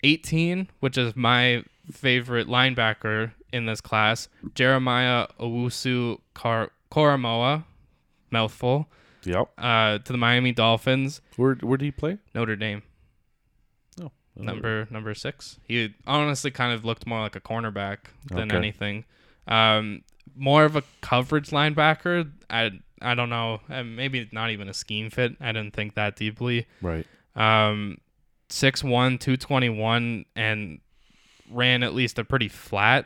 18, which is my favorite linebacker in this class, Jeremiah Owusu Koromoa, mouthful, Yep. uh, to the Miami Dolphins, Where where did he play? Notre Dame. Oh, number number six. He honestly kind of looked more like a cornerback than Okay. anything. Um, more of a coverage linebacker. I I don't know. Uh, maybe not even a scheme fit. I didn't think that deeply. Right. Um, 6'1", 221, and ran at least a pretty flat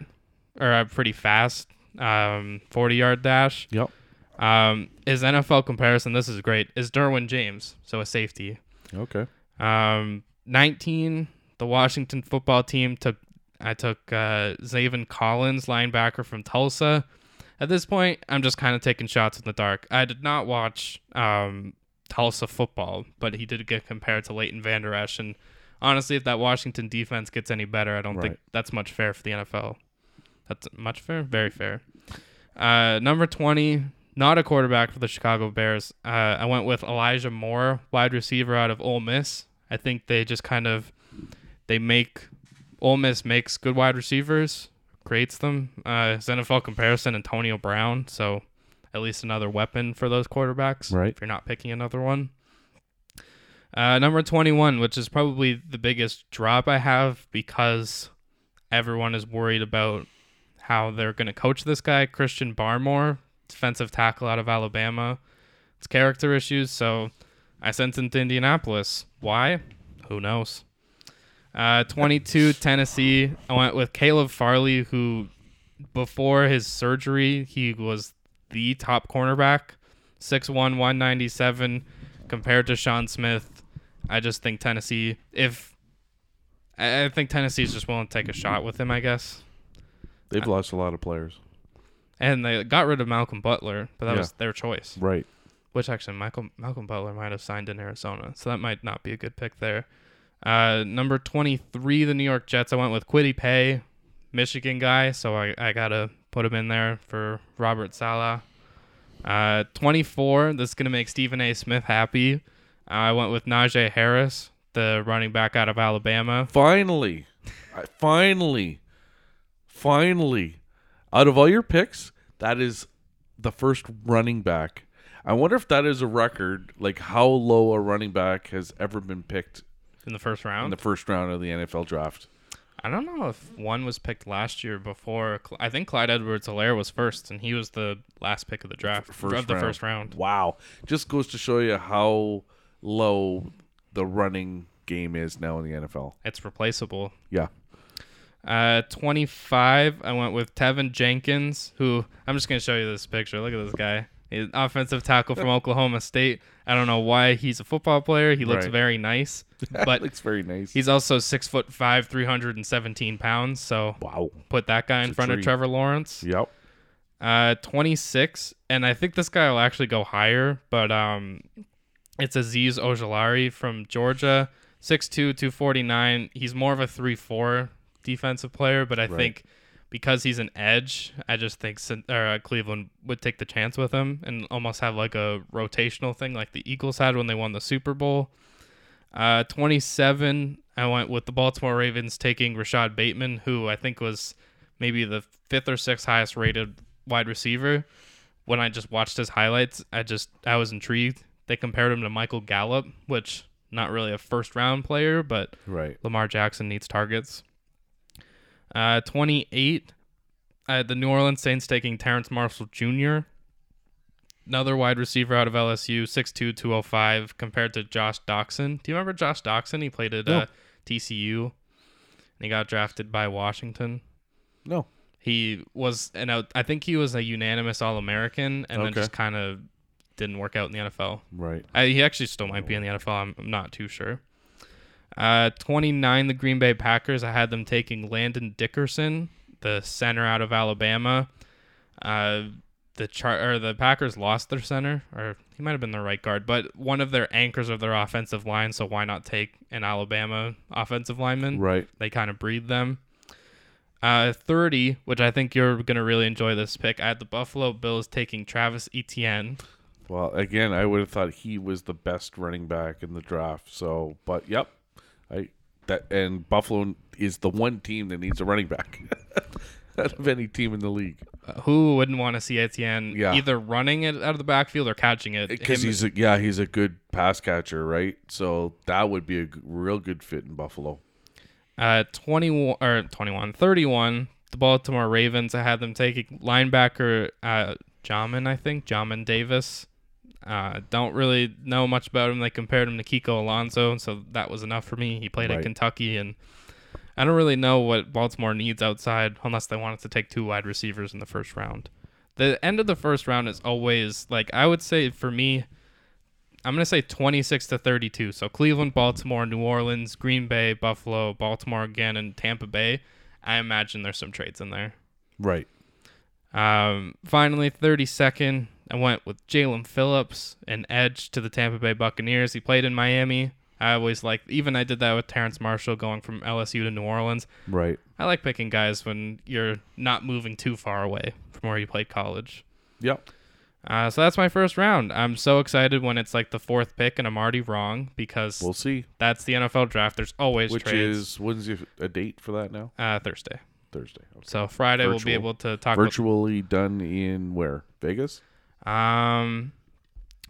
or a pretty fast um, 40 yard dash. Yep. Um, his NFL comparison, this is great, is Derwin James, so a safety. Okay. Um, 19, the Washington football team took. I took uh, Zaven Collins, linebacker from Tulsa. At this point, I'm just kind of taking shots in the dark. I did not watch um, Tulsa football, but he did get compared to Leighton Vander Esch. And honestly, if that Washington defense gets any better, I don't think that's much fair for the NFL. That's much fair? Very fair. Uh, number 20, not a quarterback for the Chicago Bears. Uh, I went with Elijah Moore, wide receiver out of Ole Miss. I think they just kind of they make Ole Miss makes good wide receivers, creates them. Uh, his NFL comparison, Antonio Brown. So at least another weapon for those quarterbacks. Right. If you're not picking another one. Uh, number 21, which is probably the biggest drop I have because everyone is worried about how they're going to coach this guy, Christian Barmore, defensive tackle out of Alabama. It's character issues, so I sent him to Indianapolis. Why? Who knows? Uh, 22, Tennessee. I went with Caleb Farley, who before his surgery, he was the top cornerback, 6'1, 197, compared to Sean Smith. I just think Tennessee, if I I think Tennessee's just willing to take a shot with him, I guess. They've lost a lot of players. And they got rid of Malcolm Butler, but that Yeah. was their choice. Right. Which actually, Michael Malcolm Butler might have signed in Arizona, so that might not be a good pick there. Uh, number twenty-three, the New York Jets. I went with Kwity Paye, Michigan guy, so I, I gotta put him in there for Robert Saleh. Uh, twenty-four. This is gonna make Stephen A. Smith happy. I went with Najee Harris, the running back out of Alabama. Finally, I, finally, finally, out of all your picks, that is the first running back. I wonder if that is a record, like how low a running back has ever been picked In the first round. in the first round of the NFL draft. I don't know if one was picked last year before. Cl- I think Clyde Edwards-Helaire was first, and he was the last pick of the draft First of the round. first round. Wow, just goes to show you how low the running game is now in the NFL. It's replaceable. Yeah, Uh, 25, I went with Teven Jenkins, who I'm just going to show you this picture. Look at this guy. He's an offensive tackle from Oklahoma State. I don't know why he's a football player. He looks Right. very nice, but looks very nice. he's also six foot five, 317 pounds. So wow. put that guy in It's a front of. Trevor Lawrence. Yep. Uh, 26, and I think this guy will actually go higher, but um, it's Azeez Ojulari from Georgia, 6'2", 249. He's more of a 3-4 defensive player, but I Right. think because he's an edge, I just think or, uh, Cleveland would take the chance with him and almost have like a rotational thing like the Eagles had when they won the Super Bowl. Uh, 27, I went with the Baltimore Ravens taking Rashod Bateman, who I think was maybe the fifth or sixth highest rated wide receiver. When I just watched his highlights, I just I was intrigued. They compared him to Michael Gallup, which not really a first round player, but Right. Lamar Jackson needs targets. Uh, 28, uh, the New Orleans Saints taking Terrace Marshall Jr., another wide receiver out of LSU, 6'2", 205, compared to Josh Doctson. Do you remember Josh Doctson? He played at No. uh, TCU, and he got drafted by Washington. No. He was, and I I think he was a unanimous All American, and then just kind of didn't work out in the NFL. Right. Uh, he actually still might be in the NFL. I'm, I'm not too sure. Uh, 29, the Green Bay Packers. I had them taking Landon Dickerson, the center out of Alabama. Uh, the char- or the Packers lost their center, or he might have been their right guard, but one of their anchors of their offensive line. So why not take an Alabama offensive lineman? Right. They kind of breed them. Uh, 30, which I think you're gonna really enjoy this pick. I had the Buffalo Bills taking Travis Etienne. Well, again, I would have thought he was the best running back in the draft. So, but yep, I that and Buffalo is the one team that needs a running back out of any team in the league Uh, who wouldn't want to see Etienne Yeah. either running it out of the backfield or catching it? because he's a, yeah he's a good pass catcher, right? So that would be a g- real good fit in Buffalo. uh 21 or 21 31 the Baltimore Ravens I had them taking linebacker uh Jamin I think Jamin Davis uh don't really know much about him they compared him to Kiko Alonso so that was enough for me he played at Kentucky and I don't really know what Baltimore needs outside unless they wanted to take two wide receivers in the first round the end of the first round is always like I would say for me I'm going to say 26 to 32. So Cleveland, Baltimore, New Orleans, Green Bay, Buffalo, Baltimore again, and Tampa Bay. I imagine there's some trades in there. Right. Um, finally, 32nd, I went with Jaelan Phillips, an edge to the Tampa Bay Buccaneers. He played in Miami. I always like, even I did that with Terrace Marshall going from LSU to New Orleans. Right. I like picking guys when you're not moving too far away from where you played college. Yep. Uh, so that's my first round. I'm so excited when it's like the fourth pick and I'm already wrong because We'll see. that's the NFL draft. There's always trades. Which trades. is when's your, a date for that now? uh, Thursday. Thursday. Okay. So Friday we'll be able to talk. Virtually done in where? Vegas. Um,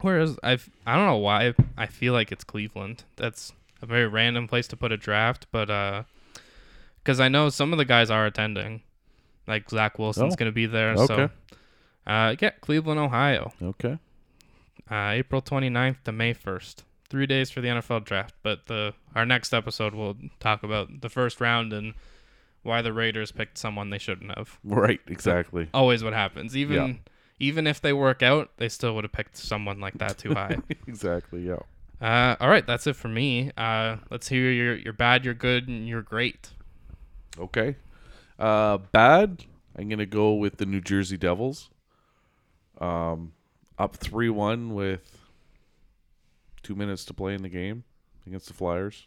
where is I've I don't know why I feel like it's Cleveland. That's a very random place to put a draft, but uh, because I know some of the guys are attending, like Zach Wilson's Oh. going to be there. Okay. So, uh, yeah, Cleveland, Ohio. Okay. uh, April 29th to May 1st. Three days for the NFL draft. But the our next episode will talk about the first round and why the Raiders picked someone they shouldn't have. Right. Exactly. Always what happens. Even Yeah. Even if they work out, they still would have picked someone like that too high. exactly. Yeah. uh, all right, that's it for me. Uh, let's hear your your bad, your good, and your great. Okay. Uh, bad. I'm gonna go with the New Jersey Devils. Um, up three one with two minutes to play in the game against the Flyers.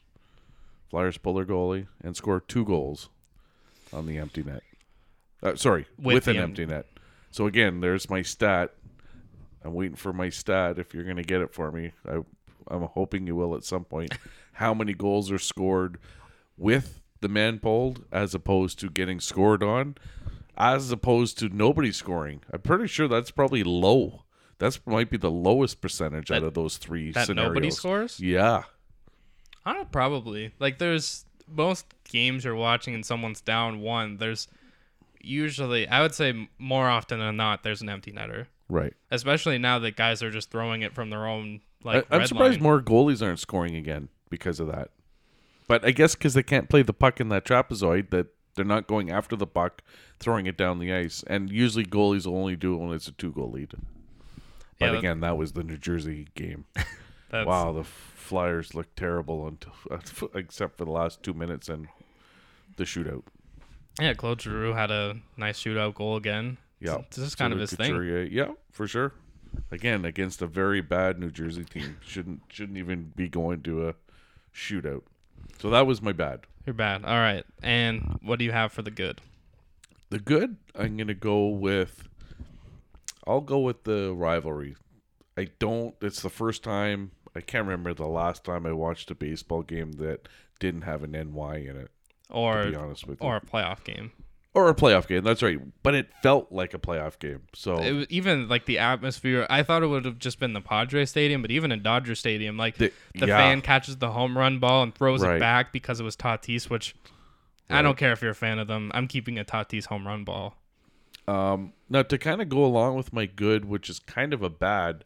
Flyers pull their goalie and score two goals on the empty net. Uh, sorry, With with, an em- empty net. So again, there's my stat. I'm waiting for my stat. If you're gonna get it for me, I, I'm hoping you will at some point. How many goals are scored with the man pulled as opposed to getting scored on, as opposed to nobody scoring? I'm pretty sure that's probably low. That's might be the lowest percentage out of those three That scenarios. nobody scores? Yeah, I don't know, probably. Like there's most games you're watching and someone's down one. There's usually I would say more often than not there's an empty netter. right. Especially now that guys are just throwing it from their own like I, I'm red surprised line. more goalies aren't scoring again because of that. But I guess because they can't play the puck in that trapezoid, that they're not going after the puck, throwing it down the ice. And usually goalies will only do it when it's a two goal lead. But Yeah, again, that was the New Jersey game. That's, wow, the Flyers looked terrible until except for the last two minutes and the shootout. Yeah, Claude Giroux had a nice shootout goal again. Yeah, This is kind of his thing. Yeah, for sure. Again, against a very bad New Jersey team, shouldn't shouldn't even be going to a shootout. So that was my bad. You're bad. All right. And what do you have for the good? The good, I'm gonna go with. I'll go with the rivalry. I don't. It's the first time. I can't remember the last time I watched a baseball game that didn't have an NY in it. Or To be honest with you, or a playoff game. or a playoff game. That's right. But it felt like a playoff game. So It was, even like the atmosphere, I thought it would have just been the Padre Stadium, but even in Dodger Stadium, like The- the, yeah. fan catches the home run ball and throws Right. it back because it was Tatis, which I don't care if you're a fan of them. I'm keeping a Tatis home run ball. Um, now to kind of go along with my good, which is kind of a bad,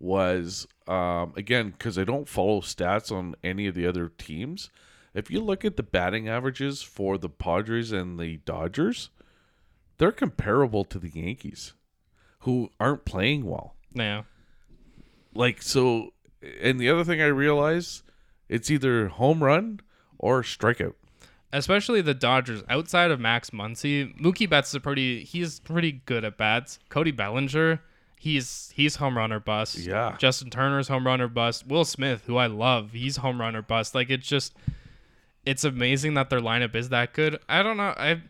was um, again because I don't follow stats on any of the other teams. If you look at the batting averages for the Padres and the Dodgers, they're comparable to the Yankees, who aren't playing well. Yeah. Like so, and the other thing I realize, it's either home run or strikeout. Especially the Dodgers. Outside of Max Muncy, Mookie Betts is a pretty he's pretty good at bats. Cody Bellinger, he's he's home run or bust. Yeah. Justin Turner's home run or bust. Will Smith, who I love, he's home run or bust. Like it's just it's amazing that their lineup is that good. I don't know. I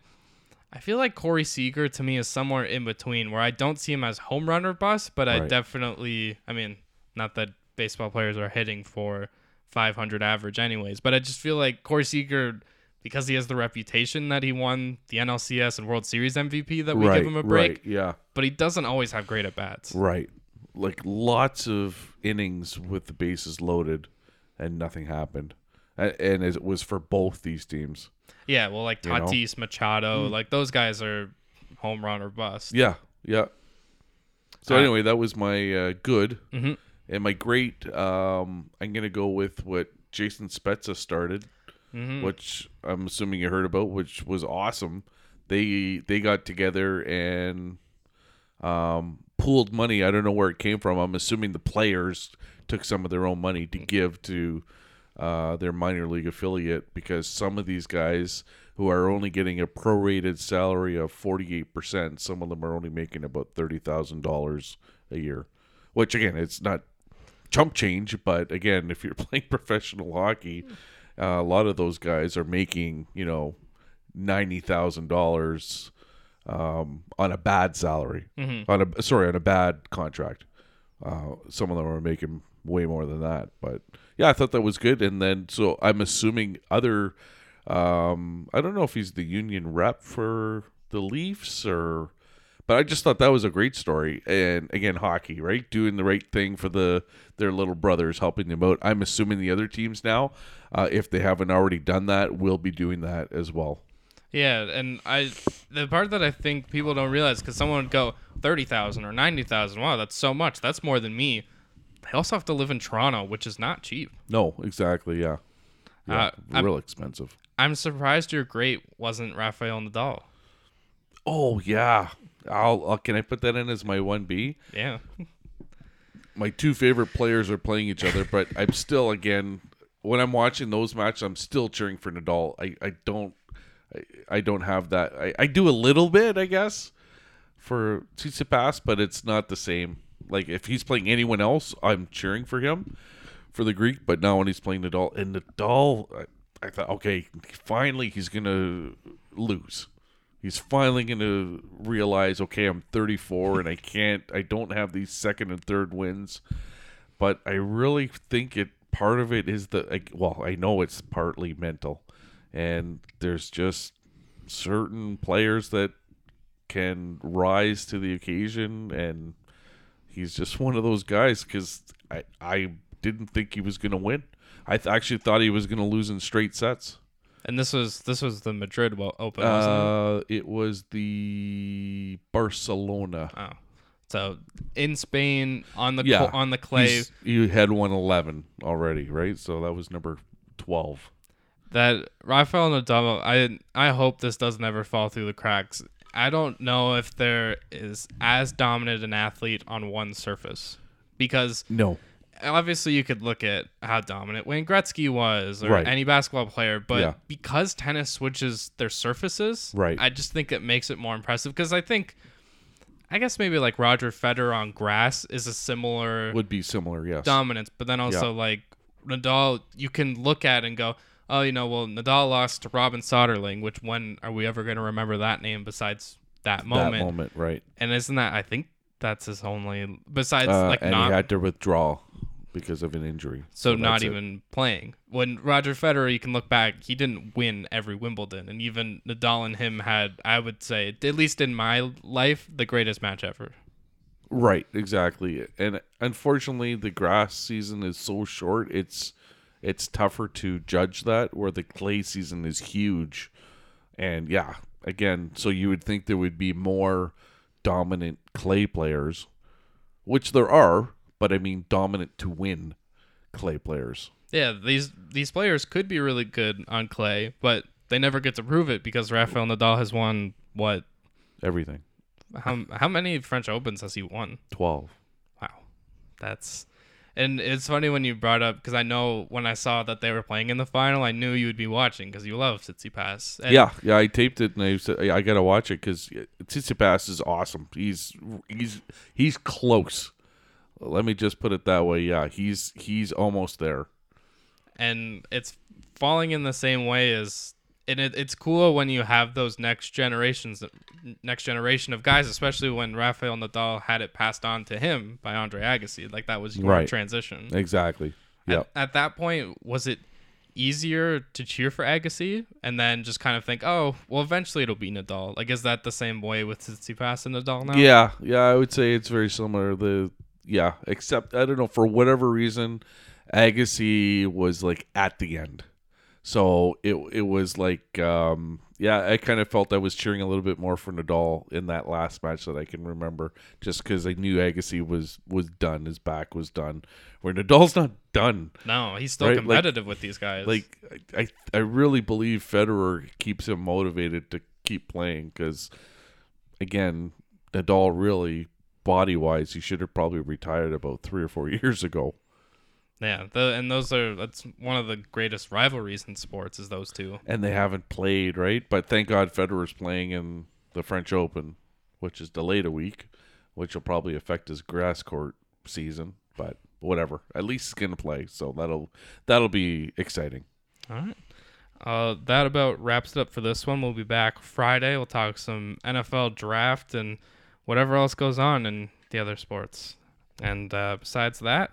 I feel like Corey Seager to me is somewhere in between where I don't see him as home run or bust, but I definitely I mean, not that baseball players are hitting for 500 average anyways, but I just feel like Corey Seager because he has the reputation that he won the NLCS and World Series MVP that we right, give him a break, right, yeah. but he doesn't always have great at bats. Right. Like lots of innings with the bases loaded and nothing happened. And it was for both these teams. Yeah, well, like You know? Tatis, Machado, like those guys are home run or bust. Yeah, yeah. So Uh, anyway, that was my uh, good. Mhm. And my great, um, I'm going to go with what Jason Spezza started, Mhm. which I'm assuming you heard about, which was awesome. They they got together and um, pooled money. I don't know where it came from. I'm assuming the players took some of their own money to give to uh, their minor league affiliate because some of these guys who are only getting a prorated salary of 48%, some of them are only making about $30,000 a year. Which again, it's not chump change, but again, if you're playing professional hockey, uh, a lot of those guys are making, you know, $90,000 um, on a bad salary, Mhm. on a sorry on a bad contract. Uh, some of them are making way more than that, but yeah, I thought that was good. And then so I'm assuming other, um, I don't know if he's the union rep for the Leafs or, but I just thought that was a great story. And again, hockey, right, doing the right thing for the their little brothers, helping them out. I'm assuming the other teams now, uh, if they haven't already done that, will be doing that as well. Yeah, and I the part that I think people don't realize because someone would go thirty thousand or ninety thousand. Wow, that's so much. That's more than me. They also have to live in Toronto, which is not cheap. No, exactly, yeah, yeah, Uh, I'm- real expensive. I'm surprised your great wasn't Rafael Nadal. Oh yeah, I'll, I'll can I put that in as my one B? Yeah, my two favorite players are playing each other, but I'm still again when I'm watching those matches, I'm still cheering for Nadal. I, I don't I, I don't have that. I, I do a little bit, I guess, for Tsitsipas, but it's not the same. Like if he's playing anyone else, I'm cheering for him for the Greek, but now when he's playing Nadal and Nadal, I, I thought, okay, finally he's gonna lose. He's finally to realize, okay, I'm 34 and I can't, I don't have these second and third wins. But I really think it, part of it is the, well, I know it's partly mental. And there's just certain players that can rise to the occasion. And he's just one of those guys because I, I didn't think he was going to win. I th- actually thought he was going to lose in straight sets. and this was this was the Madrid Open. wasn't it? Uh, it was the Barcelona. Oh, so in Spain on the Yeah, co- on the clay You had one eleven already, right? So that was number twelve. that Rafael Nadal. I I hope this doesn't ever fall through the cracks. I don't know if there is as dominant an athlete on one surface because No, obviously you could look at how dominant Wayne Gretzky was or Right. any basketball player, but Yeah. because tennis switches their surfaces, Right. I just think it makes it more impressive because I think I guess maybe like Roger Federer on grass is a similar would be similar. Yes. dominance, but then also like Nadal, you can look at and go, oh, you know, well, Nadal lost to Robin Soderling, which when are we ever going to remember that name besides that moment? That moment, right? And isn't that I think that's his only besides Uh, like and not he had to withdraw because of an injury. so not that's it. even playing. When Roger Federer, you can look back, he didn't win every Wimbledon, and even Nadal and him had, I would say, at least in my life, the greatest match ever. Right, exactly. And unfortunately, the grass season is so short. It's it's tougher to judge that. Where the clay season is huge, and yeah, again, so you would think there would be more dominant clay players, which there are, but I mean dominant to win clay players. Yeah, these these players could be really good on clay, but they never get to prove it because Rafael Nadal has won what? Everything How how many French Opens has he won? twelve. Wow, that's and it's funny when you brought up because I know when I saw that they were playing in the final, I knew you would be watching because you love Tsitsipas. And yeah, yeah. I taped it and I said I gotta watch it because Tsitsipas is awesome. He's he's he's close. Let me just put it that way. Yeah, he's he's almost there. and it's falling in the same way as and it, it's cool when you have those next generations next generation of guys especially when Rafael Nadal had it passed on to him by Andre Agassi like that was your Right. transition Exactly. Yeah. at, at that point was it easier to cheer for Agassi and then just kind of think oh well eventually it'll be Nadal like is that the same way with Tsitsipas and Nadal now Yeah, yeah. I would say it's very similar. The yeah, except I don't know for whatever reason, Agassi was like at the end, so it it was like um yeah. I kind of felt I was cheering a little bit more for Nadal in that last match that I can remember, just because I knew Agassi was was done, his back was done, where Nadal's not done. no he's still Right, like- competitive with these guys Like I, I I really believe Federer keeps him motivated to keep playing because again, Nadal really body wise he should have probably retired about three or four years ago. Yeah the, and those are that's one of the greatest rivalries in sports is those two And they haven't played, right? But thank God Federer's playing in the French Open, which is delayed a week, which will probably affect his grass court season. But whatever. At least he's gonna play, so that'll that'll be exciting. All right. Uh, that about wraps it up for this one. We'll be back Friday. We'll talk some NFL draft and whatever else goes on in the other sports. And uh, besides that,